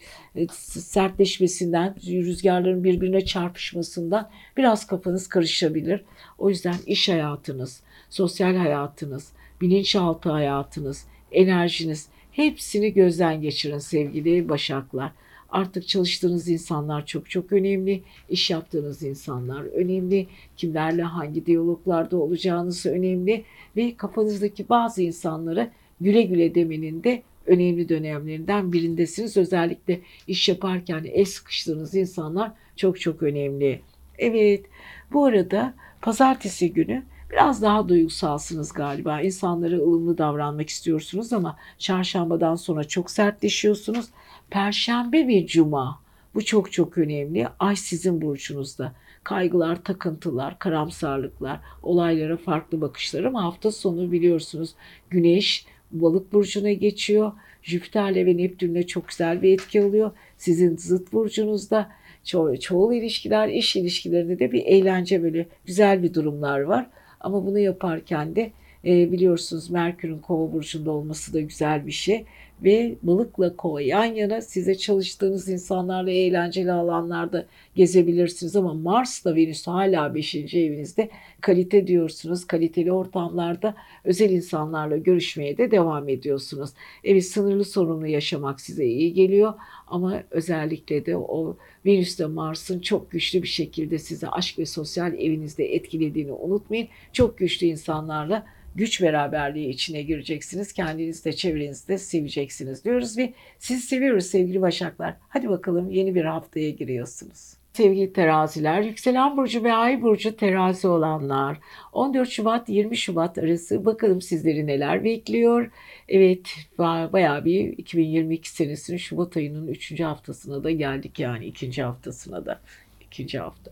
Speaker 1: sertleşmesinden, rüzgarların birbirine çarpışmasından biraz kafanız karışabilir. O yüzden iş hayatınız, sosyal hayatınız, bilinçaltı hayatınız, enerjiniz hepsini gözden geçirin sevgili başaklar. Artık çalıştığınız insanlar çok çok önemli. İş yaptığınız insanlar önemli. Kimlerle hangi diyaloglarda olacağınız önemli. Ve kafanızdaki bazı insanlara güle güle demenin de önemli dönemlerinden birindesiniz. Özellikle iş yaparken el sıkıştığınız insanlar çok çok önemli. Evet. Bu arada pazartesi günü biraz daha duygusalsınız galiba. İnsanlara ılımlı davranmak istiyorsunuz ama çarşambadan sonra çok sertleşiyorsunuz. Perşembe ve cuma bu çok çok önemli. Ay sizin burcunuzda. Kaygılar, takıntılar, karamsarlıklar, olaylara farklı bakışlar ama hafta sonu biliyorsunuz Güneş balık burcuna geçiyor. Jüpiter'le ve Neptün'le çok güzel bir etki alıyor. Sizin zıt burcunuzda ço çoğul ilişkiler, iş ilişkilerinde de bir eğlence böyle güzel bir durumlar var. Ama bunu yaparken de e, biliyorsunuz Merkür'ün kova burcunda olması da güzel bir şey ve balıkla kova yan yana size çalıştığınız insanlarla eğlenceli alanlarda gezebilirsiniz ama Mars'la Venüs hala 5. evinizde kalite diyorsunuz. Kaliteli ortamlarda özel insanlarla görüşmeye de devam ediyorsunuz. Evet sınırlı sorunlu yaşamak size iyi geliyor ama özellikle de o Venüs'te Mars'ın çok güçlü bir şekilde size aşk ve sosyal evinizde etkilediğini unutmayın. Çok güçlü insanlarla güç beraberliği içine gireceksiniz. Kendinizi de çevrenizi de seveceksiniz diyoruz ve sizi seviyoruz sevgili Başaklar. Hadi bakalım yeni bir haftaya giriyorsunuz. Sevgili teraziler, yükselen burcu ve ay burcu terazi olanlar 14 Şubat 20 Şubat arası bakalım sizleri neler bekliyor. Evet bayağı bir 2022 senesinin Şubat ayının 3. haftasına da geldik yani 2. haftasına da 2. hafta.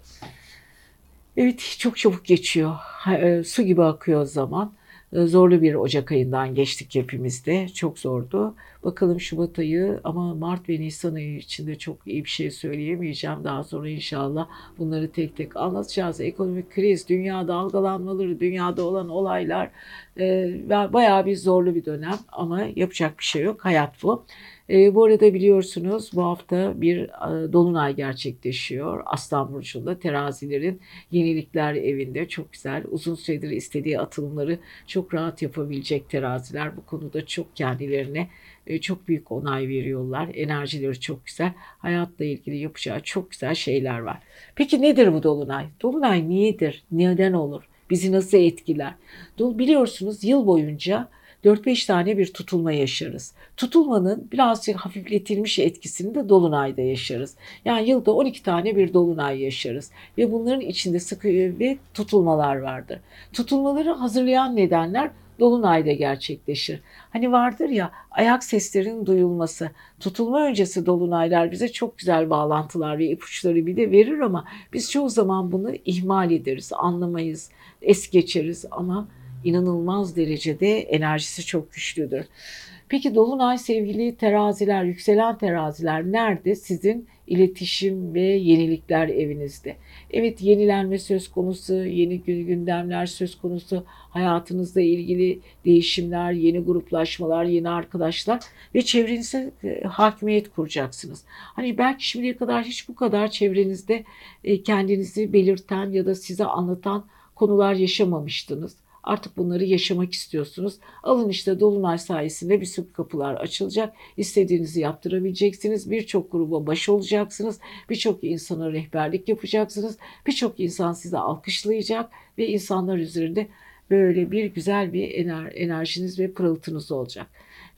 Speaker 1: Evet çok çabuk geçiyor. E, su gibi akıyor zaman. Zorlu bir Ocak ayından geçtik hepimiz de. Çok zordu. Bakalım Şubat ayı ama Mart ve Nisan ayı içinde çok iyi bir şey söyleyemeyeceğim. Daha sonra inşallah bunları tek tek anlatacağız. Ekonomik kriz, dünya dalgalanmaları, dünyada olan olaylar e, bayağı bir zorlu bir dönem ama yapacak bir şey yok. Hayat bu. E, bu arada biliyorsunuz bu hafta bir e, dolunay gerçekleşiyor. Aslan Burcu'nda terazilerin yenilikler evinde çok güzel uzun süredir istediği atılımları çok rahat yapabilecek teraziler. Bu konuda çok kendilerine e, çok büyük onay veriyorlar. Enerjileri çok güzel. Hayatla ilgili yapacağı çok güzel şeyler var. Peki nedir bu dolunay? Dolunay niyedir? Neden olur? Bizi nasıl etkiler? Biliyorsunuz yıl boyunca 4-5 tane bir tutulma yaşarız. Tutulmanın birazcık hafifletilmiş etkisini de dolunayda yaşarız. Yani yılda 12 tane bir dolunay yaşarız ve bunların içinde sıkı ve tutulmalar vardır. Tutulmaları hazırlayan nedenler dolunayda gerçekleşir. Hani vardır ya ayak seslerinin duyulması. Tutulma öncesi dolunaylar bize çok güzel bağlantılar ve ipuçları bir de verir ama biz çoğu zaman bunu ihmal ederiz, anlamayız, es geçeriz ama inanılmaz derecede enerjisi çok güçlüdür. Peki Dolunay sevgili teraziler, yükselen teraziler nerede? Sizin iletişim ve yenilikler evinizde. Evet yenilenme söz konusu, yeni gündemler söz konusu, hayatınızla ilgili değişimler, yeni gruplaşmalar, yeni arkadaşlar ve çevrenize hakimiyet kuracaksınız. Hani belki şimdiye kadar hiç bu kadar çevrenizde e, kendinizi belirten ya da size anlatan konular yaşamamıştınız. Artık bunları yaşamak istiyorsunuz. Alın işte Dolunay sayesinde bir sürü kapılar açılacak. İstediğinizi yaptırabileceksiniz. Birçok gruba baş olacaksınız. Birçok insana rehberlik yapacaksınız. Birçok insan sizi alkışlayacak ve insanlar üzerinde böyle bir güzel bir ener enerjiniz ve pırıltınız olacak.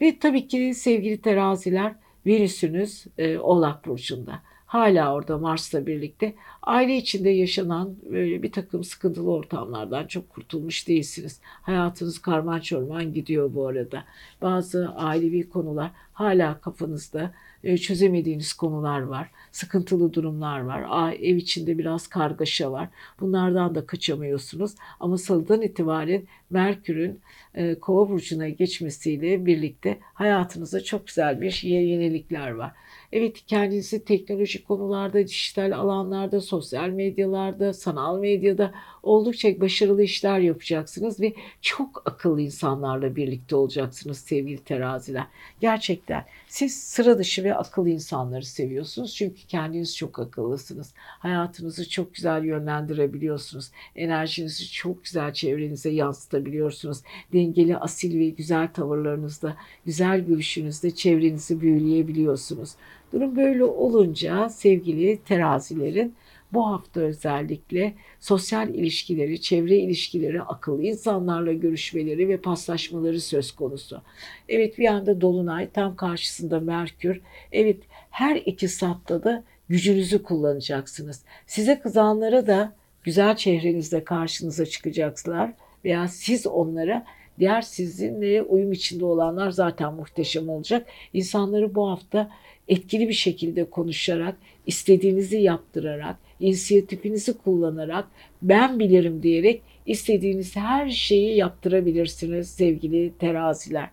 Speaker 1: Ve tabii ki sevgili teraziler Venüs'ünüz e, Oğlak Burcu'nda hala orada Mars'la birlikte aile içinde yaşanan böyle bir takım sıkıntılı ortamlardan çok kurtulmuş değilsiniz. Hayatınız karman çorman gidiyor bu arada. Bazı ailevi konular hala kafanızda e, çözemediğiniz konular var. Sıkıntılı durumlar var. Ev içinde biraz kargaşa var. Bunlardan da kaçamıyorsunuz. Ama salıdan itibaren Merkür'ün e, Kova burcuna geçmesiyle birlikte hayatınızda çok güzel bir yenilikler var. Evet kendinizi teknolojik konularda, dijital alanlarda, sosyal medyalarda, sanal medyada oldukça başarılı işler yapacaksınız ve çok akıllı insanlarla birlikte olacaksınız sevgili teraziler. Gerçekten siz sıra dışı ve akıllı insanları seviyorsunuz çünkü kendiniz çok akıllısınız. Hayatınızı çok güzel yönlendirebiliyorsunuz. Enerjinizi çok güzel çevrenize yansıtabiliyorsunuz. Dengeli, asil ve güzel tavırlarınızda, güzel gülüşünüzde çevrenizi büyüleyebiliyorsunuz. Durum böyle olunca sevgili terazilerin bu hafta özellikle sosyal ilişkileri, çevre ilişkileri, akıllı insanlarla görüşmeleri ve paslaşmaları söz konusu. Evet bir anda Dolunay tam karşısında Merkür. Evet her iki satta da gücünüzü kullanacaksınız. Size kızanlara da güzel çehrenizle karşınıza çıkacaklar veya siz onlara diğer sizinle uyum içinde olanlar zaten muhteşem olacak. İnsanları bu hafta etkili bir şekilde konuşarak, istediğinizi yaptırarak, inisiyatifinizi kullanarak, ben bilirim diyerek istediğiniz her şeyi yaptırabilirsiniz sevgili teraziler.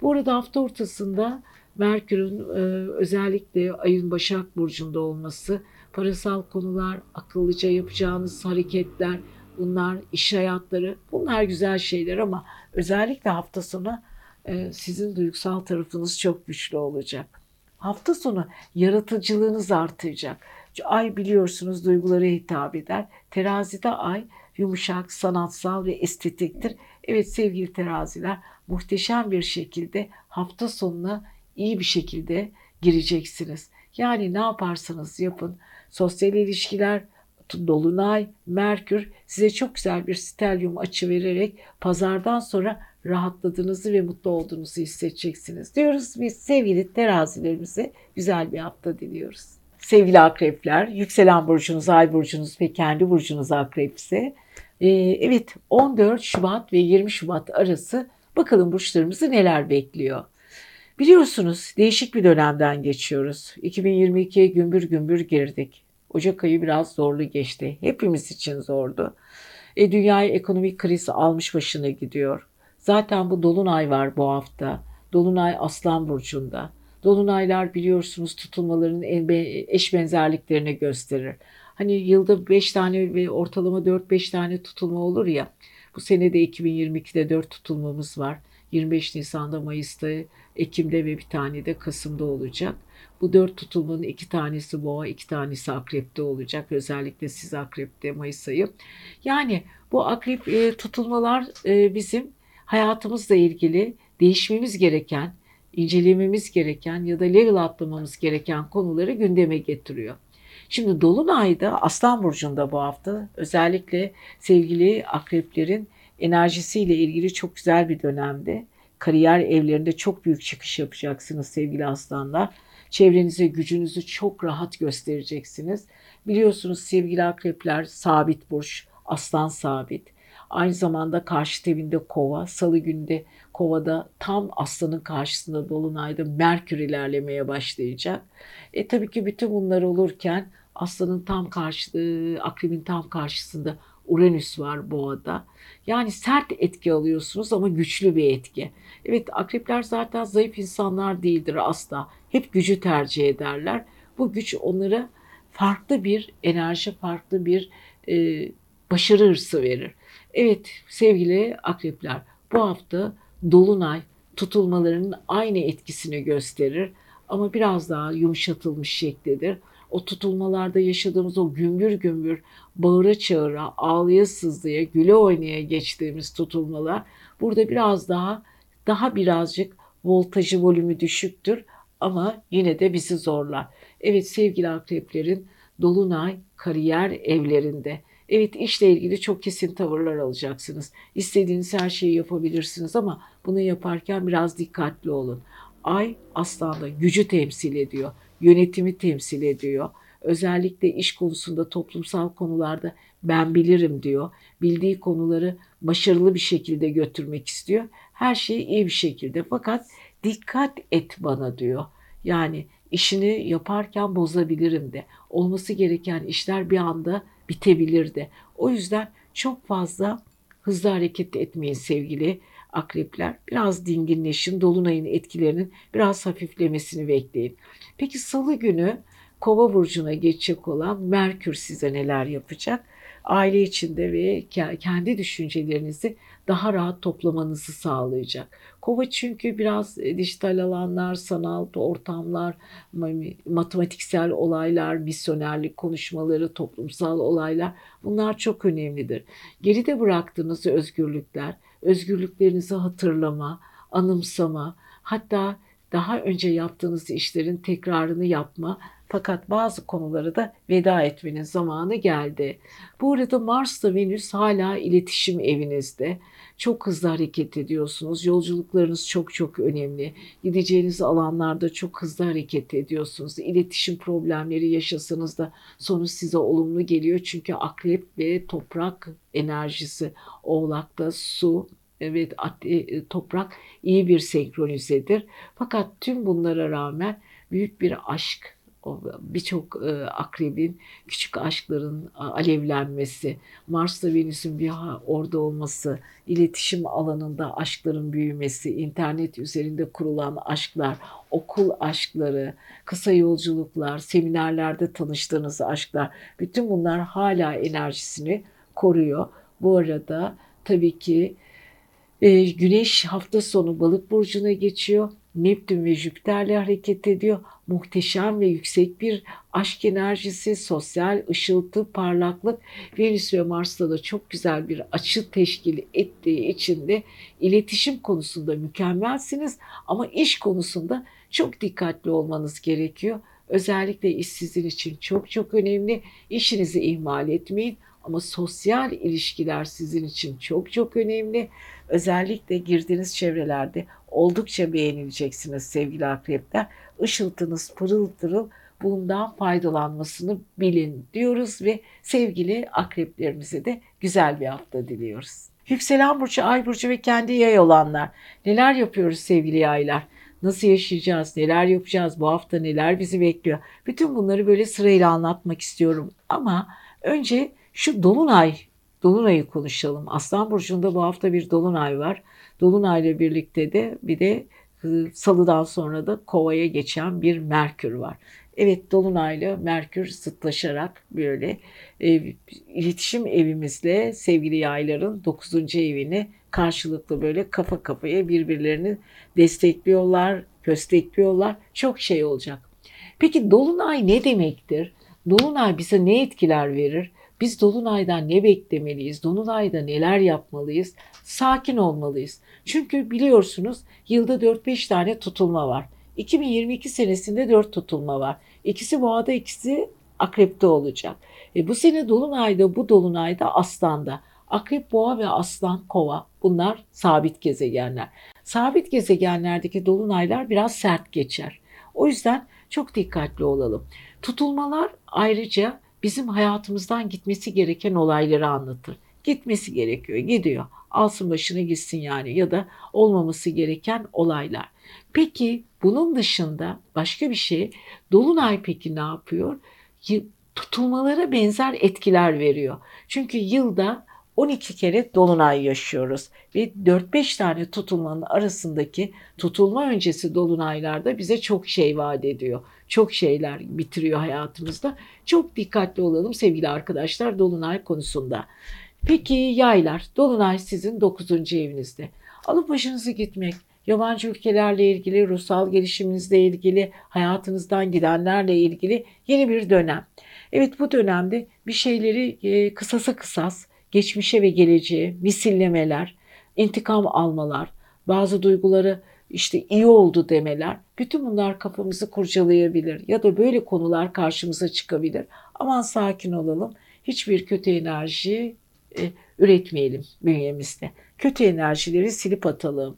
Speaker 1: Bu arada hafta ortasında Merkür'ün e, özellikle ayın Başak Burcu'nda olması, parasal konular, akıllıca yapacağınız hareketler, bunlar iş hayatları, bunlar güzel şeyler ama özellikle hafta sonu e, sizin duygusal tarafınız çok güçlü olacak. Hafta sonu yaratıcılığınız artacak. Ay biliyorsunuz duygulara hitap eder. Terazide ay yumuşak, sanatsal ve estetiktir. Evet sevgili teraziler muhteşem bir şekilde hafta sonuna iyi bir şekilde gireceksiniz. Yani ne yaparsanız yapın sosyal ilişkiler, Dolunay, Merkür size çok güzel bir stelyum açı vererek pazardan sonra rahatladığınızı ve mutlu olduğunuzu hissedeceksiniz diyoruz. Biz sevgili terazilerimize güzel bir hafta diliyoruz. Sevgili akrepler, yükselen burcunuz, ay burcunuz ve kendi burcunuz akrepse. Ee, evet 14 Şubat ve 20 Şubat arası bakalım burçlarımızı neler bekliyor. Biliyorsunuz değişik bir dönemden geçiyoruz. 2022'ye gümbür gümbür girdik. Ocak ayı biraz zorlu geçti. Hepimiz için zordu. E, dünyayı ekonomik kriz almış başına gidiyor. Zaten bu dolunay var bu hafta. Dolunay Aslan burcunda. Dolunaylar biliyorsunuz tutulmaların eş benzerliklerini gösterir. Hani yılda 5 tane ve ortalama 4-5 tane tutulma olur ya. Bu sene de 2022'de 4 tutulmamız var. 25 Nisan'da, Mayıs'ta, Ekim'de ve bir tane de Kasım'da olacak. Bu dört tutulmanın iki tanesi boğa, iki tanesi akrepte olacak. Özellikle siz akrepte Mayıs ayı. Yani bu akrep e, tutulmalar e, bizim hayatımızla ilgili değişmemiz gereken, incelememiz gereken ya da level atlamamız gereken konuları gündeme getiriyor. Şimdi Dolunay'da Aslan Burcu'nda bu hafta özellikle sevgili akreplerin enerjisiyle ilgili çok güzel bir dönemde. Kariyer evlerinde çok büyük çıkış yapacaksınız sevgili aslanlar. Çevrenize gücünüzü çok rahat göstereceksiniz. Biliyorsunuz sevgili akrepler sabit burç, aslan sabit. Aynı zamanda karşı evinde kova, salı günde kovada tam aslanın karşısında dolunayda Merkür ilerlemeye başlayacak. E tabii ki bütün bunlar olurken aslanın tam karşı, akrebin tam karşısında Uranüs var boğada. Yani sert etki alıyorsunuz ama güçlü bir etki. Evet akrepler zaten zayıf insanlar değildir asla. Hep gücü tercih ederler. Bu güç onlara farklı bir enerji, farklı bir e, başarı hırsı verir. Evet sevgili akrepler bu hafta dolunay tutulmalarının aynı etkisini gösterir ama biraz daha yumuşatılmış şeklidir o tutulmalarda yaşadığımız o gümbür gümbür bağıra çağıra, ağlaya sızlaya, güle oynaya geçtiğimiz tutulmalar burada biraz daha daha birazcık voltajı volümü düşüktür ama yine de bizi zorlar. Evet sevgili akreplerin dolunay kariyer evlerinde. Evet işle ilgili çok kesin tavırlar alacaksınız. İstediğiniz her şeyi yapabilirsiniz ama bunu yaparken biraz dikkatli olun. Ay aslanda gücü temsil ediyor yönetimi temsil ediyor. Özellikle iş konusunda, toplumsal konularda ben bilirim diyor. Bildiği konuları başarılı bir şekilde götürmek istiyor. Her şey iyi bir şekilde fakat dikkat et bana diyor. Yani işini yaparken bozabilirim de. Olması gereken işler bir anda bitebilir de. O yüzden çok fazla hızlı hareket etmeyin sevgili akrepler. Biraz dinginleşin, dolunayın etkilerinin biraz hafiflemesini bekleyin. Peki salı günü Kova burcuna geçecek olan Merkür size neler yapacak? Aile içinde ve kendi düşüncelerinizi daha rahat toplamanızı sağlayacak. Kova çünkü biraz e, dijital alanlar, sanal ortamlar, matematiksel olaylar, misyonerlik konuşmaları, toplumsal olaylar bunlar çok önemlidir. Geride bıraktığınız özgürlükler, özgürlüklerinizi hatırlama, anımsama, hatta daha önce yaptığınız işlerin tekrarını yapma Fakat bazı konuları da veda etmenin zamanı geldi. Bu arada Mars'ta Venüs hala iletişim evinizde. Çok hızlı hareket ediyorsunuz. Yolculuklarınız çok çok önemli. Gideceğiniz alanlarda çok hızlı hareket ediyorsunuz. İletişim problemleri yaşasanız da sonuç size olumlu geliyor. Çünkü akrep ve toprak enerjisi oğlakta su evet e, toprak iyi bir senkronizedir. Fakat tüm bunlara rağmen büyük bir aşk birçok e, akrebin küçük aşkların alevlenmesi, Mars'ta Venüs'ün bir orada olması, iletişim alanında aşkların büyümesi, internet üzerinde kurulan aşklar, okul aşkları, kısa yolculuklar, seminerlerde tanıştığınız aşklar, bütün bunlar hala enerjisini koruyor. Bu arada tabii ki e, Güneş hafta sonu balık burcuna geçiyor. Neptün ve Jüpiter'le hareket ediyor. Muhteşem ve yüksek bir aşk enerjisi, sosyal ışıltı, parlaklık Venüs ve Mars'ta da çok güzel bir açı teşkil ettiği için de iletişim konusunda mükemmelsiniz ama iş konusunda çok dikkatli olmanız gerekiyor. Özellikle iş sizin için çok çok önemli. İşinizi ihmal etmeyin ama sosyal ilişkiler sizin için çok çok önemli. Özellikle girdiğiniz çevrelerde oldukça beğenileceksiniz sevgili akrepler. Işıltınız pırıl pırıl bundan faydalanmasını bilin diyoruz ve sevgili akreplerimize de güzel bir hafta diliyoruz. Yükselen burcu, ay burcu ve kendi yay olanlar. Neler yapıyoruz sevgili yaylar? Nasıl yaşayacağız? Neler yapacağız? Bu hafta neler bizi bekliyor? Bütün bunları böyle sırayla anlatmak istiyorum. Ama önce şu dolunay Dolunay'ı konuşalım. Aslan Burcu'nda bu hafta bir Dolunay var. Dolunay'la birlikte de bir de e, salıdan sonra da kovaya geçen bir Merkür var. Evet Dolunay'la Merkür zıtlaşarak böyle e, iletişim evimizle sevgili yayların 9. evini karşılıklı böyle kafa kafaya birbirlerini destekliyorlar, köstekliyorlar. Çok şey olacak. Peki Dolunay ne demektir? Dolunay bize ne etkiler verir? Biz Dolunay'dan ne beklemeliyiz? Dolunay'da neler yapmalıyız? Sakin olmalıyız. Çünkü biliyorsunuz yılda 4-5 tane tutulma var. 2022 senesinde 4 tutulma var. İkisi boğada ikisi akrepte olacak. E bu sene Dolunay'da bu Dolunay'da Aslan'da. Akrep, Boğa ve Aslan, Kova bunlar sabit gezegenler. Sabit gezegenlerdeki dolunaylar biraz sert geçer. O yüzden çok dikkatli olalım. Tutulmalar ayrıca bizim hayatımızdan gitmesi gereken olayları anlatır. Gitmesi gerekiyor, gidiyor. Alsın başını gitsin yani ya da olmaması gereken olaylar. Peki bunun dışında başka bir şey Dolunay peki ne yapıyor? Tutulmalara benzer etkiler veriyor. Çünkü yılda 12 kere dolunay yaşıyoruz ve 4-5 tane tutulmanın arasındaki tutulma öncesi dolunaylarda bize çok şey vaat ediyor. Çok şeyler bitiriyor hayatımızda. Çok dikkatli olalım sevgili arkadaşlar dolunay konusunda. Peki yaylar, dolunay sizin 9. evinizde. Alıp başınızı gitmek, yabancı ülkelerle ilgili, ruhsal gelişiminizle ilgili, hayatınızdan gidenlerle ilgili yeni bir dönem. Evet bu dönemde bir şeyleri e, kısasa kısas, geçmişe ve geleceğe misillemeler, intikam almalar, bazı duyguları işte iyi oldu demeler, bütün bunlar kafamızı kurcalayabilir ya da böyle konular karşımıza çıkabilir. Aman sakin olalım. Hiçbir kötü enerji e, üretmeyelim bünyemizde. Kötü enerjileri silip atalım.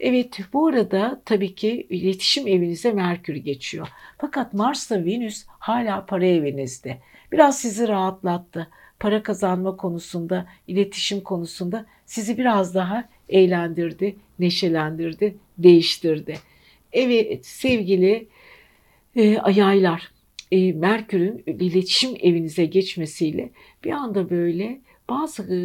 Speaker 1: Evet bu arada tabii ki iletişim evinize Merkür geçiyor. Fakat Mars'la Venüs hala para evinizde. Biraz sizi rahatlattı para kazanma konusunda, iletişim konusunda sizi biraz daha eğlendirdi, neşelendirdi, değiştirdi. Evet sevgili e, ayaylar, e, Merkür'ün iletişim evinize geçmesiyle bir anda böyle bazı e,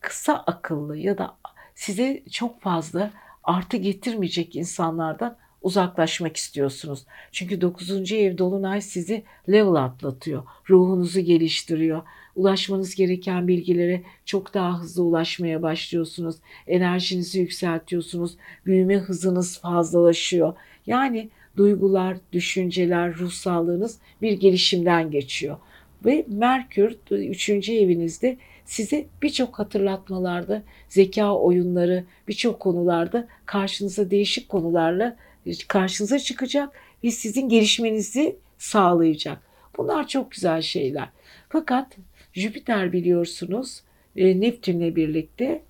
Speaker 1: kısa akıllı ya da size çok fazla artı getirmeyecek insanlardan uzaklaşmak istiyorsunuz. Çünkü 9. ev dolunay sizi level atlatıyor. Ruhunuzu geliştiriyor. Ulaşmanız gereken bilgilere çok daha hızlı ulaşmaya başlıyorsunuz. Enerjinizi yükseltiyorsunuz. Büyüme hızınız fazlalaşıyor. Yani duygular, düşünceler, ruh sağlığınız bir gelişimden geçiyor. Ve Merkür 3. evinizde size birçok hatırlatmalarda, zeka oyunları, birçok konularda karşınıza değişik konularla karşınıza çıkacak ve sizin gelişmenizi sağlayacak. Bunlar çok güzel şeyler. Fakat Jüpiter biliyorsunuz e, Neptünle birlikte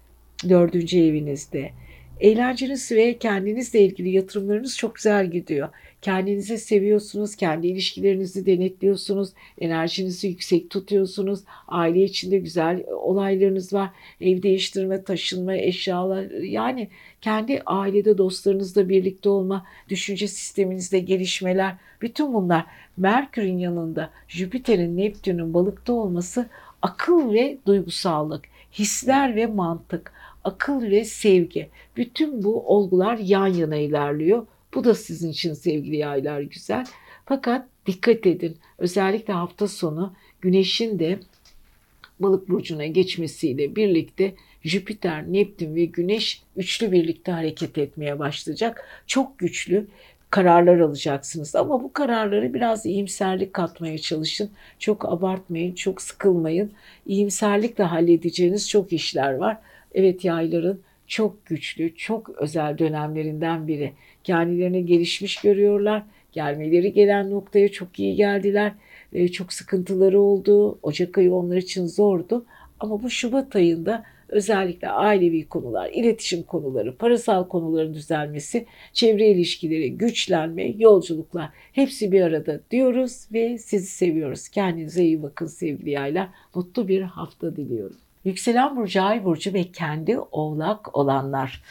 Speaker 1: dördüncü evinizde. Eğlenceniz ve kendinizle ilgili yatırımlarınız çok güzel gidiyor. Kendinizi seviyorsunuz, kendi ilişkilerinizi denetliyorsunuz, enerjinizi yüksek tutuyorsunuz. Aile içinde güzel olaylarınız var. Ev değiştirme, taşınma, eşyalar yani kendi ailede dostlarınızla birlikte olma, düşünce sisteminizde gelişmeler, bütün bunlar Merkür'ün yanında Jüpiter'in, Neptün'ün balıkta olması akıl ve duygusallık, hisler ve mantık, akıl ve sevgi. Bütün bu olgular yan yana ilerliyor. Bu da sizin için sevgili yaylar güzel. Fakat dikkat edin. Özellikle hafta sonu güneşin de balık burcuna geçmesiyle birlikte Jüpiter, Neptün ve Güneş üçlü birlikte hareket etmeye başlayacak. Çok güçlü kararlar alacaksınız. Ama bu kararları biraz iyimserlik katmaya çalışın. Çok abartmayın, çok sıkılmayın. İyimserlikle halledeceğiniz çok işler var. Evet yayların çok güçlü, çok özel dönemlerinden biri. Kendilerini gelişmiş görüyorlar. Gelmeleri gelen noktaya çok iyi geldiler. Ee, çok sıkıntıları oldu. Ocak ayı onlar için zordu. Ama bu Şubat ayında özellikle ailevi konular, iletişim konuları, parasal konuların düzelmesi, çevre ilişkileri, güçlenme, yolculuklar hepsi bir arada diyoruz ve sizi seviyoruz. Kendinize iyi bakın sevgili yaylar. Mutlu bir hafta diliyorum. Yükselen burcu, ay burcu ve kendi oğlak olanlar.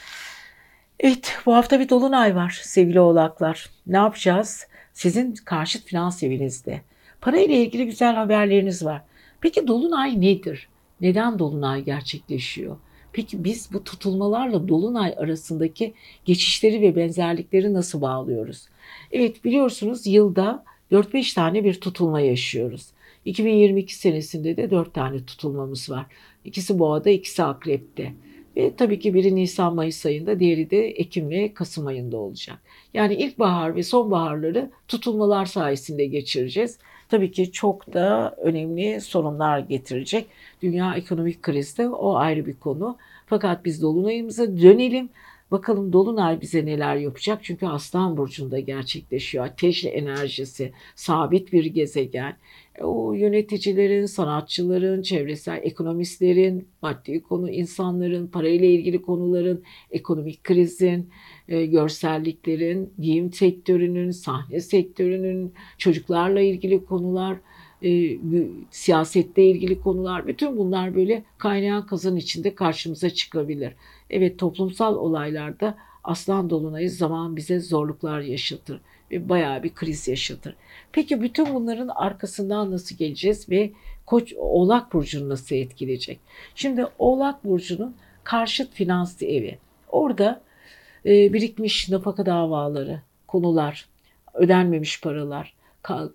Speaker 1: Evet bu hafta bir dolunay var sevgili oğlaklar. Ne yapacağız? Sizin karşıt finans evinizde. Para ile ilgili güzel haberleriniz var. Peki dolunay nedir? Neden dolunay gerçekleşiyor? Peki biz bu tutulmalarla dolunay arasındaki geçişleri ve benzerlikleri nasıl bağlıyoruz? Evet biliyorsunuz yılda 4-5 tane bir tutulma yaşıyoruz. 2022 senesinde de 4 tane tutulmamız var. İkisi boğada, ikisi akrepte. Ve tabii ki biri Nisan-Mayıs ayında, diğeri de Ekim ve Kasım ayında olacak. Yani ilkbahar ve sonbaharları tutulmalar sayesinde geçireceğiz. Tabii ki çok da önemli sorunlar getirecek. Dünya ekonomik krizde o ayrı bir konu. Fakat biz dolunayımıza dönelim. Bakalım Dolunay bize neler yapacak? Çünkü Aslan Burcu'nda gerçekleşiyor. Ateşli enerjisi, sabit bir gezegen. O yöneticilerin, sanatçıların, çevresel ekonomistlerin, maddi konu insanların, parayla ilgili konuların, ekonomik krizin, e, görselliklerin, giyim sektörünün, sahne sektörünün, çocuklarla ilgili konular, e, siyasette ilgili konular, bütün bunlar böyle kaynayan kazan içinde karşımıza çıkabilir. Evet toplumsal olaylarda aslan dolunayı zaman bize zorluklar yaşatır ve bayağı bir kriz yaşatır. Peki bütün bunların arkasından nasıl geleceğiz ve Koç Oğlak burcunu nasıl etkileyecek? Şimdi Oğlak burcunun karşıt finanslı evi. Orada e, birikmiş nafaka davaları, konular, ödenmemiş paralar,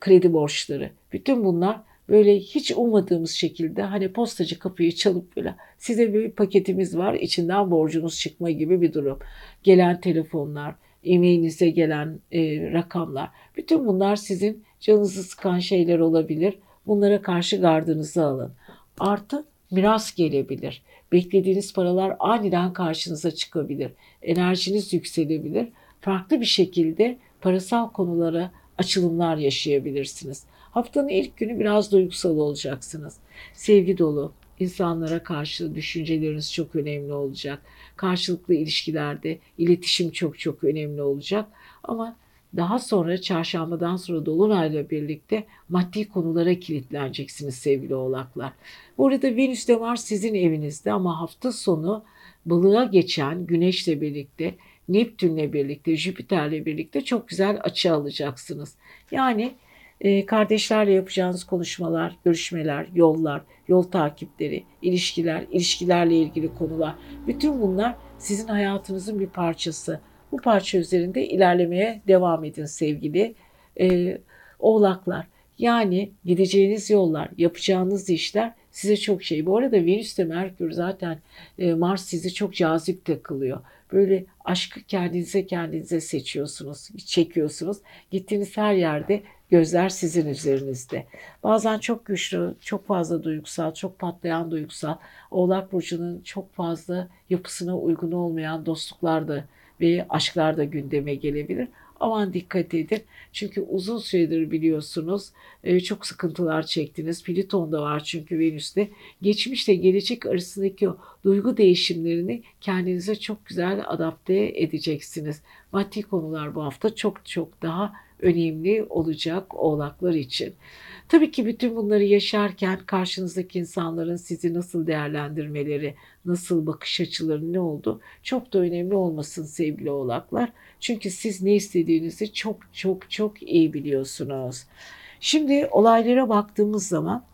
Speaker 1: kredi borçları, bütün bunlar böyle hiç ummadığımız şekilde hani postacı kapıyı çalıp böyle size bir paketimiz var içinden borcunuz çıkma gibi bir durum. Gelen telefonlar, e-mailinize gelen e, rakamlar bütün bunlar sizin canınızı sıkan şeyler olabilir. Bunlara karşı gardınızı alın. Artı miras gelebilir. Beklediğiniz paralar aniden karşınıza çıkabilir. Enerjiniz yükselebilir. Farklı bir şekilde parasal konulara açılımlar yaşayabilirsiniz. Haftanın ilk günü biraz duygusal olacaksınız. Sevgi dolu, insanlara karşı düşünceleriniz çok önemli olacak. Karşılıklı ilişkilerde iletişim çok çok önemli olacak. Ama daha sonra çarşambadan sonra Dolunay'la birlikte maddi konulara kilitleneceksiniz sevgili oğlaklar. Bu arada Venüs de var sizin evinizde ama hafta sonu balığa geçen Güneş'le birlikte Neptün'le birlikte, Jüpiter'le birlikte çok güzel açı alacaksınız. Yani e, kardeşlerle yapacağınız konuşmalar, görüşmeler, yollar, yol takipleri, ilişkiler, ilişkilerle ilgili konular. Bütün bunlar sizin hayatınızın bir parçası. Bu parça üzerinde ilerlemeye devam edin sevgili e, oğlaklar. Yani gideceğiniz yollar, yapacağınız işler size çok şey. Bu arada Venüs de Merkür zaten e, Mars sizi çok cazip takılıyor. Böyle aşkı kendinize kendinize seçiyorsunuz, çekiyorsunuz. Gittiğiniz her yerde gözler sizin üzerinizde. Bazen çok güçlü, çok fazla duygusal, çok patlayan duygusal, Oğlak Burcu'nun çok fazla yapısına uygun olmayan dostluklar da ve aşklar da gündeme gelebilir. Aman dikkat edin. Çünkü uzun süredir biliyorsunuz e, çok sıkıntılar çektiniz. Plüton da var çünkü Venüs'te. Geçmişle gelecek arasındaki o duygu değişimlerini kendinize çok güzel adapte edeceksiniz. Maddi konular bu hafta çok çok daha önemli olacak oğlaklar için. Tabii ki bütün bunları yaşarken karşınızdaki insanların sizi nasıl değerlendirmeleri, nasıl bakış açıları ne oldu çok da önemli olmasın sevgili oğlaklar. Çünkü siz ne istediğinizi çok çok çok iyi biliyorsunuz. Şimdi olaylara baktığımız zaman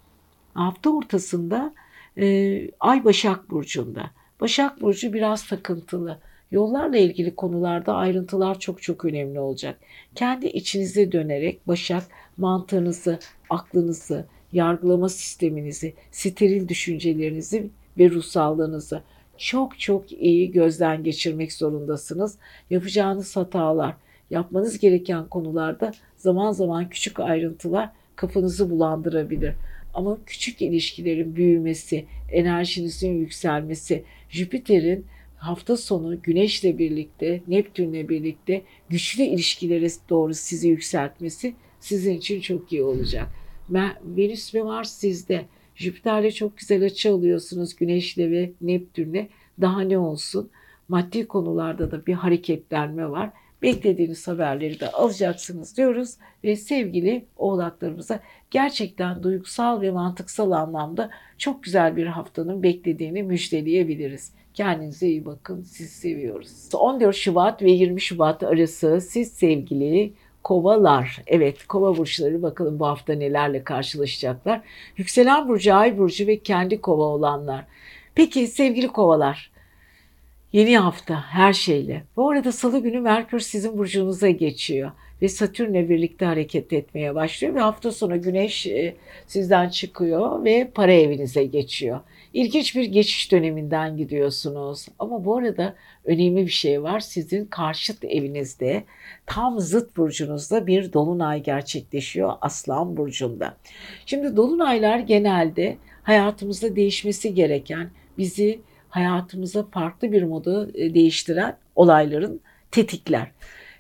Speaker 1: hafta ortasında e, Ay Başak Burcu'nda. Başak Burcu biraz takıntılı. Yollarla ilgili konularda ayrıntılar çok çok önemli olacak. Kendi içinize dönerek Başak mantığınızı, aklınızı, yargılama sisteminizi, steril düşüncelerinizi ve ruhsallığınızı çok çok iyi gözden geçirmek zorundasınız. Yapacağınız hatalar, yapmanız gereken konularda zaman zaman küçük ayrıntılar kafanızı bulandırabilir. Ama küçük ilişkilerin büyümesi, enerjinizin yükselmesi, Jüpiter'in hafta sonu Güneş'le birlikte, Neptün'le birlikte güçlü ilişkilere doğru sizi yükseltmesi sizin için çok iyi olacak. Venüs ve Mars sizde. Jüpiter'le çok güzel açı alıyorsunuz Güneş'le ve Neptün'le. Daha ne olsun? Maddi konularda da bir hareketlenme var. Beklediğiniz haberleri de alacaksınız diyoruz ve sevgili oğlaklarımıza gerçekten duygusal ve mantıksal anlamda çok güzel bir haftanın beklediğini müjdeleyebiliriz. Kendinize iyi bakın. Sizi seviyoruz. 14 Şubat ve 20 Şubat arası siz sevgili kovalar. Evet kova burçları bakalım bu hafta nelerle karşılaşacaklar. Yükselen burcu, ay burcu ve kendi kova olanlar. Peki sevgili kovalar yeni hafta her şeyle. Bu arada salı günü Merkür sizin burcunuza geçiyor ve Satürn'le birlikte hareket etmeye başlıyor ve hafta sonu Güneş e, sizden çıkıyor ve para evinize geçiyor. İlginç bir geçiş döneminden gidiyorsunuz. Ama bu arada önemli bir şey var. Sizin karşıt evinizde tam zıt burcunuzda bir dolunay gerçekleşiyor Aslan burcunda. Şimdi dolunaylar genelde hayatımızda değişmesi gereken, bizi hayatımıza farklı bir modu e, değiştiren olayların tetikler.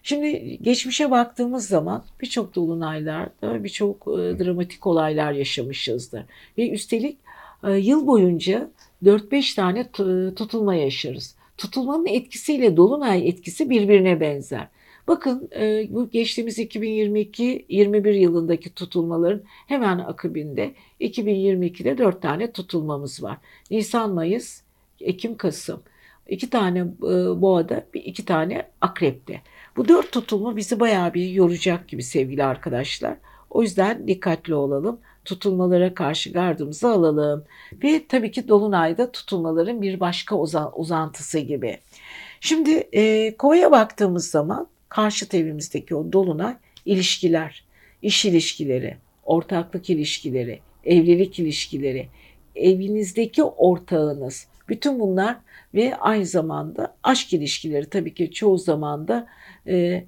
Speaker 1: Şimdi geçmişe baktığımız zaman birçok dolunaylarda birçok e, dramatik olaylar yaşamışızdır. Ve üstelik yıl boyunca 4-5 tane tutulma yaşarız. Tutulmanın etkisiyle dolunay etkisi birbirine benzer. Bakın e, bu geçtiğimiz 2022-21 yılındaki tutulmaların hemen akabinde 2022'de 4 tane tutulmamız var. Nisan, Mayıs, Ekim, Kasım. İki tane boğada, iki tane akrepte. Bu dört tutulma bizi bayağı bir yoracak gibi sevgili arkadaşlar. O yüzden dikkatli olalım. Tutulmalara karşı gardımızı alalım. Ve tabii ki Dolunay'da tutulmaların bir başka uzantısı gibi. Şimdi e, Kova'ya baktığımız zaman karşı evimizdeki o Dolunay ilişkiler, iş ilişkileri, ortaklık ilişkileri, evlilik ilişkileri, evinizdeki ortağınız, bütün bunlar ve aynı zamanda aşk ilişkileri tabii ki çoğu zamanda e,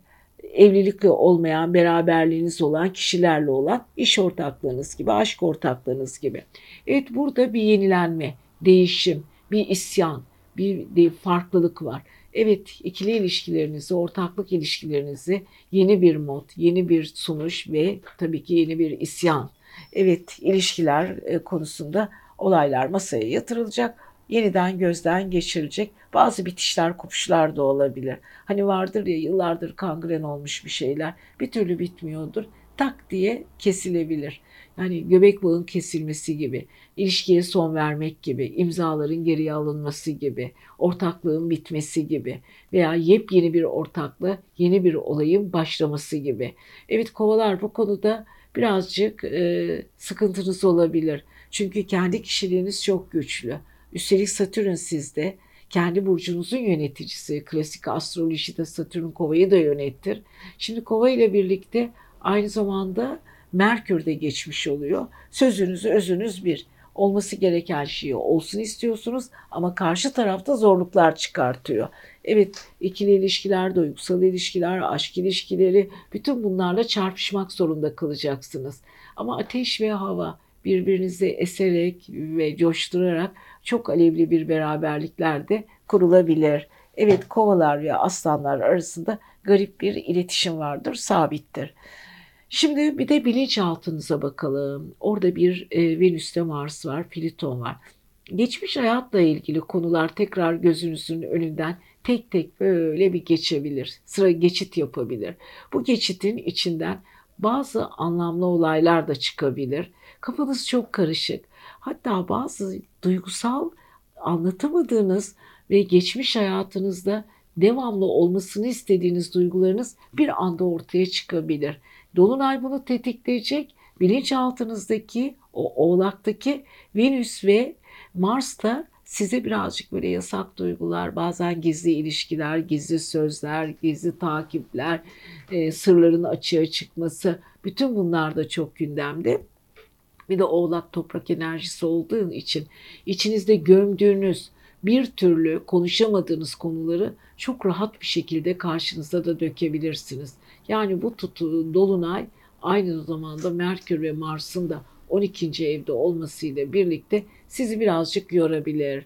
Speaker 1: evlilikle olmayan, beraberliğiniz olan kişilerle olan iş ortaklığınız gibi, aşk ortaklığınız gibi. Evet burada bir yenilenme, değişim, bir isyan, bir, bir farklılık var. Evet ikili ilişkilerinizi, ortaklık ilişkilerinizi yeni bir mod, yeni bir sunuş ve tabii ki yeni bir isyan. Evet ilişkiler e, konusunda olaylar masaya yatırılacak yeniden gözden geçirilecek. Bazı bitişler, kopuşlar da olabilir. Hani vardır ya yıllardır kangren olmuş bir şeyler bir türlü bitmiyordur. Tak diye kesilebilir. Yani göbek bağın kesilmesi gibi, ilişkiye son vermek gibi, imzaların geriye alınması gibi, ortaklığın bitmesi gibi veya yepyeni bir ortakla yeni bir olayın başlaması gibi. Evet kovalar bu konuda birazcık e, sıkıntınız olabilir. Çünkü kendi kişiliğiniz çok güçlü. Üstelik Satürn sizde kendi burcunuzun yöneticisi. Klasik astrolojide Satürn kovayı da yönettir. Şimdi kova ile birlikte aynı zamanda Merkür de geçmiş oluyor. Sözünüz özünüz bir. Olması gereken şeyi olsun istiyorsunuz ama karşı tarafta zorluklar çıkartıyor. Evet ikili ilişkiler, duygusal ilişkiler, aşk ilişkileri bütün bunlarla çarpışmak zorunda kalacaksınız. Ama ateş ve hava birbirinizi eserek ve coşturarak çok alevli bir beraberlikler de kurulabilir. Evet kovalar ve aslanlar arasında garip bir iletişim vardır, sabittir. Şimdi bir de bilinçaltınıza bakalım. Orada bir e, Venüs'te Mars var, Plüton var. Geçmiş hayatla ilgili konular tekrar gözünüzün önünden tek tek böyle bir geçebilir. Sıra geçit yapabilir. Bu geçitin içinden bazı anlamlı olaylar da çıkabilir. Kafanız çok karışık. Hatta bazı duygusal anlatamadığınız ve geçmiş hayatınızda devamlı olmasını istediğiniz duygularınız bir anda ortaya çıkabilir. Dolunay bunu tetikleyecek. Bilinçaltınızdaki o oğlaktaki Venüs ve Mars da size birazcık böyle yasak duygular, bazen gizli ilişkiler, gizli sözler, gizli takipler, e, sırların açığa çıkması bütün bunlar da çok gündemde. Bir de oğlak toprak enerjisi olduğu için içinizde gömdüğünüz bir türlü konuşamadığınız konuları çok rahat bir şekilde karşınıza da dökebilirsiniz. Yani bu tutu, dolunay aynı zamanda Merkür ve Mars'ın da 12. evde olmasıyla birlikte sizi birazcık yorabilir.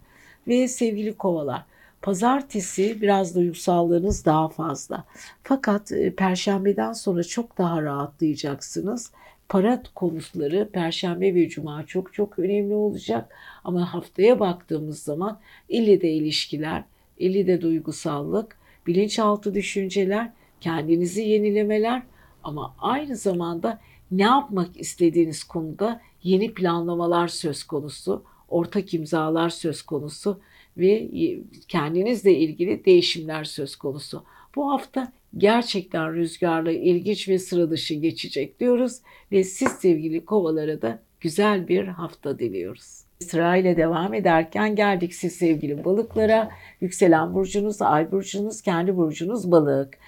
Speaker 1: Ve sevgili kovalar, pazartesi biraz duygusallığınız daha fazla. Fakat e, perşembeden sonra çok daha rahatlayacaksınız. Para konuları perşembe ve cuma çok çok önemli olacak. Ama haftaya baktığımız zaman illi de ilişkiler, illi de duygusallık, bilinçaltı düşünceler, kendinizi yenilemeler ama aynı zamanda ne yapmak istediğiniz konuda yeni planlamalar söz konusu, ortak imzalar söz konusu ve kendinizle ilgili değişimler söz konusu. Bu hafta gerçekten rüzgarlı, ilginç ve sıra dışı geçecek diyoruz ve siz sevgili kovalara da güzel bir hafta diliyoruz. Sırayla devam ederken geldik siz sevgili balıklara. Yükselen burcunuz, ay burcunuz, kendi burcunuz balık.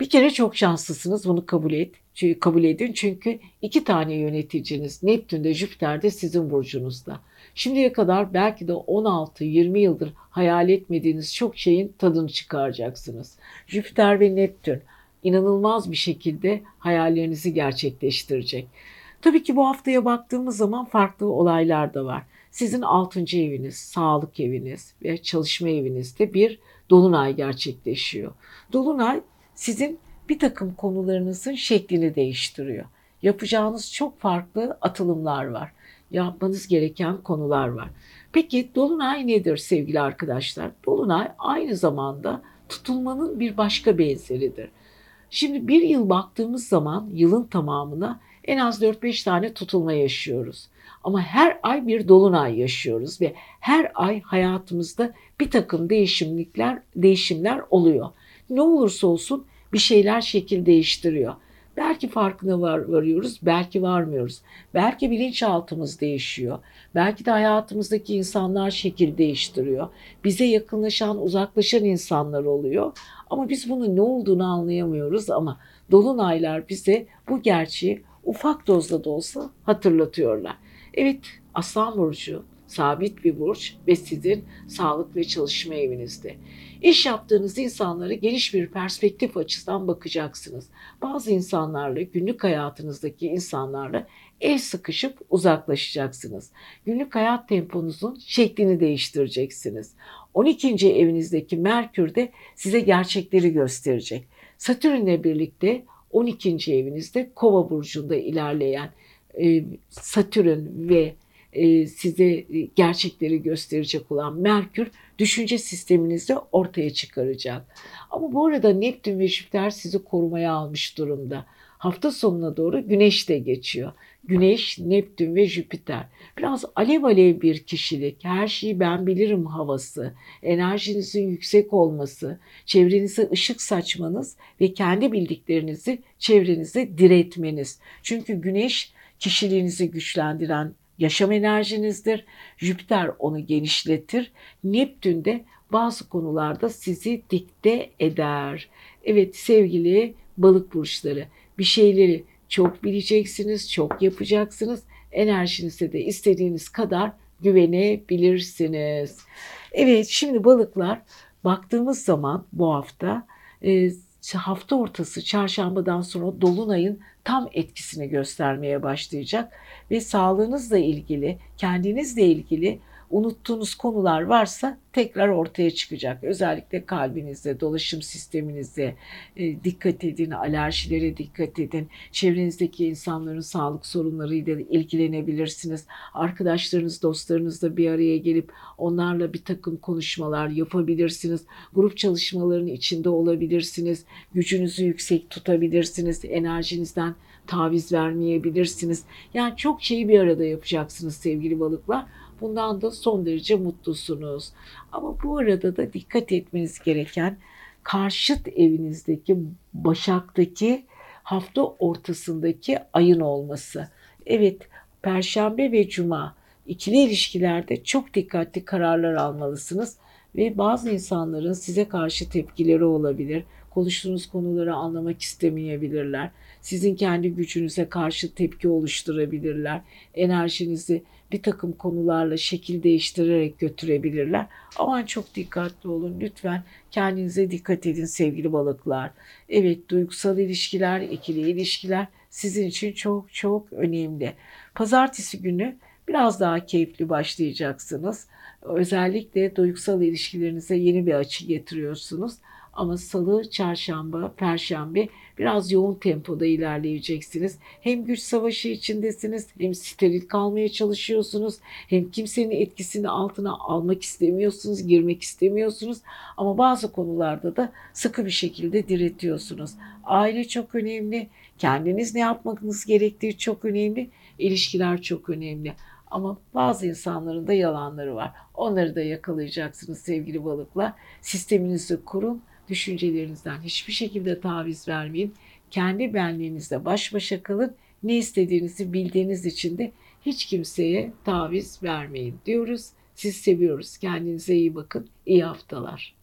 Speaker 1: Bir kere çok şanslısınız bunu kabul et. Çünkü kabul edin çünkü iki tane yöneticiniz Neptün'de Jüpiter'de sizin burcunuzda. Şimdiye kadar belki de 16-20 yıldır hayal etmediğiniz çok şeyin tadını çıkaracaksınız. Jüpiter ve Neptün inanılmaz bir şekilde hayallerinizi gerçekleştirecek. Tabii ki bu haftaya baktığımız zaman farklı olaylar da var. Sizin 6. eviniz, sağlık eviniz ve çalışma evinizde bir dolunay gerçekleşiyor. Dolunay sizin bir takım konularınızın şeklini değiştiriyor. Yapacağınız çok farklı atılımlar var. Yapmanız gereken konular var. Peki Dolunay nedir sevgili arkadaşlar? Dolunay aynı zamanda tutulmanın bir başka benzeridir. Şimdi bir yıl baktığımız zaman yılın tamamına en az 4-5 tane tutulma yaşıyoruz. Ama her ay bir dolunay yaşıyoruz ve her ay hayatımızda bir takım değişimlikler, değişimler oluyor. Ne olursa olsun bir şeyler şekil değiştiriyor. Belki farkına var, varıyoruz, belki varmıyoruz. Belki bilinçaltımız değişiyor. Belki de hayatımızdaki insanlar şekil değiştiriyor. Bize yakınlaşan, uzaklaşan insanlar oluyor. Ama biz bunun ne olduğunu anlayamıyoruz ama dolunaylar bize bu gerçeği ufak dozda da olsa hatırlatıyorlar. Evet, Aslan Burcu sabit bir burç ve sizin sağlık ve çalışma evinizde. İş yaptığınız insanlara geniş bir perspektif açısından bakacaksınız. Bazı insanlarla, günlük hayatınızdaki insanlarla el sıkışıp uzaklaşacaksınız. Günlük hayat temponuzun şeklini değiştireceksiniz. 12. evinizdeki Merkür de size gerçekleri gösterecek. Satürn'le birlikte 12. evinizde Kova burcunda ilerleyen e, Satürn ve size e, gerçekleri gösterecek olan Merkür düşünce sisteminizde ortaya çıkaracak. Ama bu arada Neptün ve Jüpiter sizi korumaya almış durumda. Hafta sonuna doğru Güneş de geçiyor. Güneş, Neptün ve Jüpiter. Biraz alev alev bir kişilik, her şeyi ben bilirim havası, enerjinizin yüksek olması, çevrenize ışık saçmanız ve kendi bildiklerinizi çevrenize diretmeniz. Çünkü Güneş kişiliğinizi güçlendiren yaşam enerjinizdir. Jüpiter onu genişletir. Neptün de bazı konularda sizi dikte eder. Evet sevgili balık burçları bir şeyleri çok bileceksiniz, çok yapacaksınız. Enerjinize de istediğiniz kadar güvenebilirsiniz. Evet şimdi balıklar baktığımız zaman bu hafta e, hafta ortası çarşambadan sonra dolunayın tam etkisini göstermeye başlayacak ve sağlığınızla ilgili, kendinizle ilgili unuttuğunuz konular varsa tekrar ortaya çıkacak. Özellikle kalbinizde, dolaşım sisteminizde e, dikkat edin, alerjilere dikkat edin. Çevrenizdeki insanların sağlık sorunlarıyla ilgilenebilirsiniz. Arkadaşlarınız, dostlarınızla bir araya gelip onlarla bir takım konuşmalar yapabilirsiniz. Grup çalışmalarının içinde olabilirsiniz. Gücünüzü yüksek tutabilirsiniz. Enerjinizden taviz vermeyebilirsiniz. Yani çok şeyi bir arada yapacaksınız sevgili balıklar. Bundan da son derece mutlusunuz. Ama bu arada da dikkat etmeniz gereken karşıt evinizdeki Başak'taki hafta ortasındaki ayın olması. Evet, Perşembe ve Cuma ikili ilişkilerde çok dikkatli kararlar almalısınız ve bazı insanların size karşı tepkileri olabilir. Konuştuğunuz konuları anlamak istemeyebilirler. Sizin kendi gücünüze karşı tepki oluşturabilirler. Enerjinizi bir takım konularla şekil değiştirerek götürebilirler. Aman çok dikkatli olun lütfen kendinize dikkat edin sevgili balıklar. Evet duygusal ilişkiler, ikili ilişkiler sizin için çok çok önemli. Pazartesi günü biraz daha keyifli başlayacaksınız. Özellikle duygusal ilişkilerinize yeni bir açı getiriyorsunuz. Ama salı, çarşamba, perşembe biraz yoğun tempoda ilerleyeceksiniz. Hem güç savaşı içindesiniz, hem steril kalmaya çalışıyorsunuz, hem kimsenin etkisini altına almak istemiyorsunuz, girmek istemiyorsunuz. Ama bazı konularda da sıkı bir şekilde diretiyorsunuz. Aile çok önemli, kendiniz ne yapmanız gerektiği çok önemli, ilişkiler çok önemli. Ama bazı insanların da yalanları var. Onları da yakalayacaksınız sevgili balıklar. Sisteminizi kurun Düşüncelerinizden hiçbir şekilde taviz vermeyin. Kendi benliğinizle baş başa kalın. Ne istediğinizi bildiğiniz için de hiç kimseye taviz vermeyin diyoruz. Siz seviyoruz. Kendinize iyi bakın. İyi haftalar.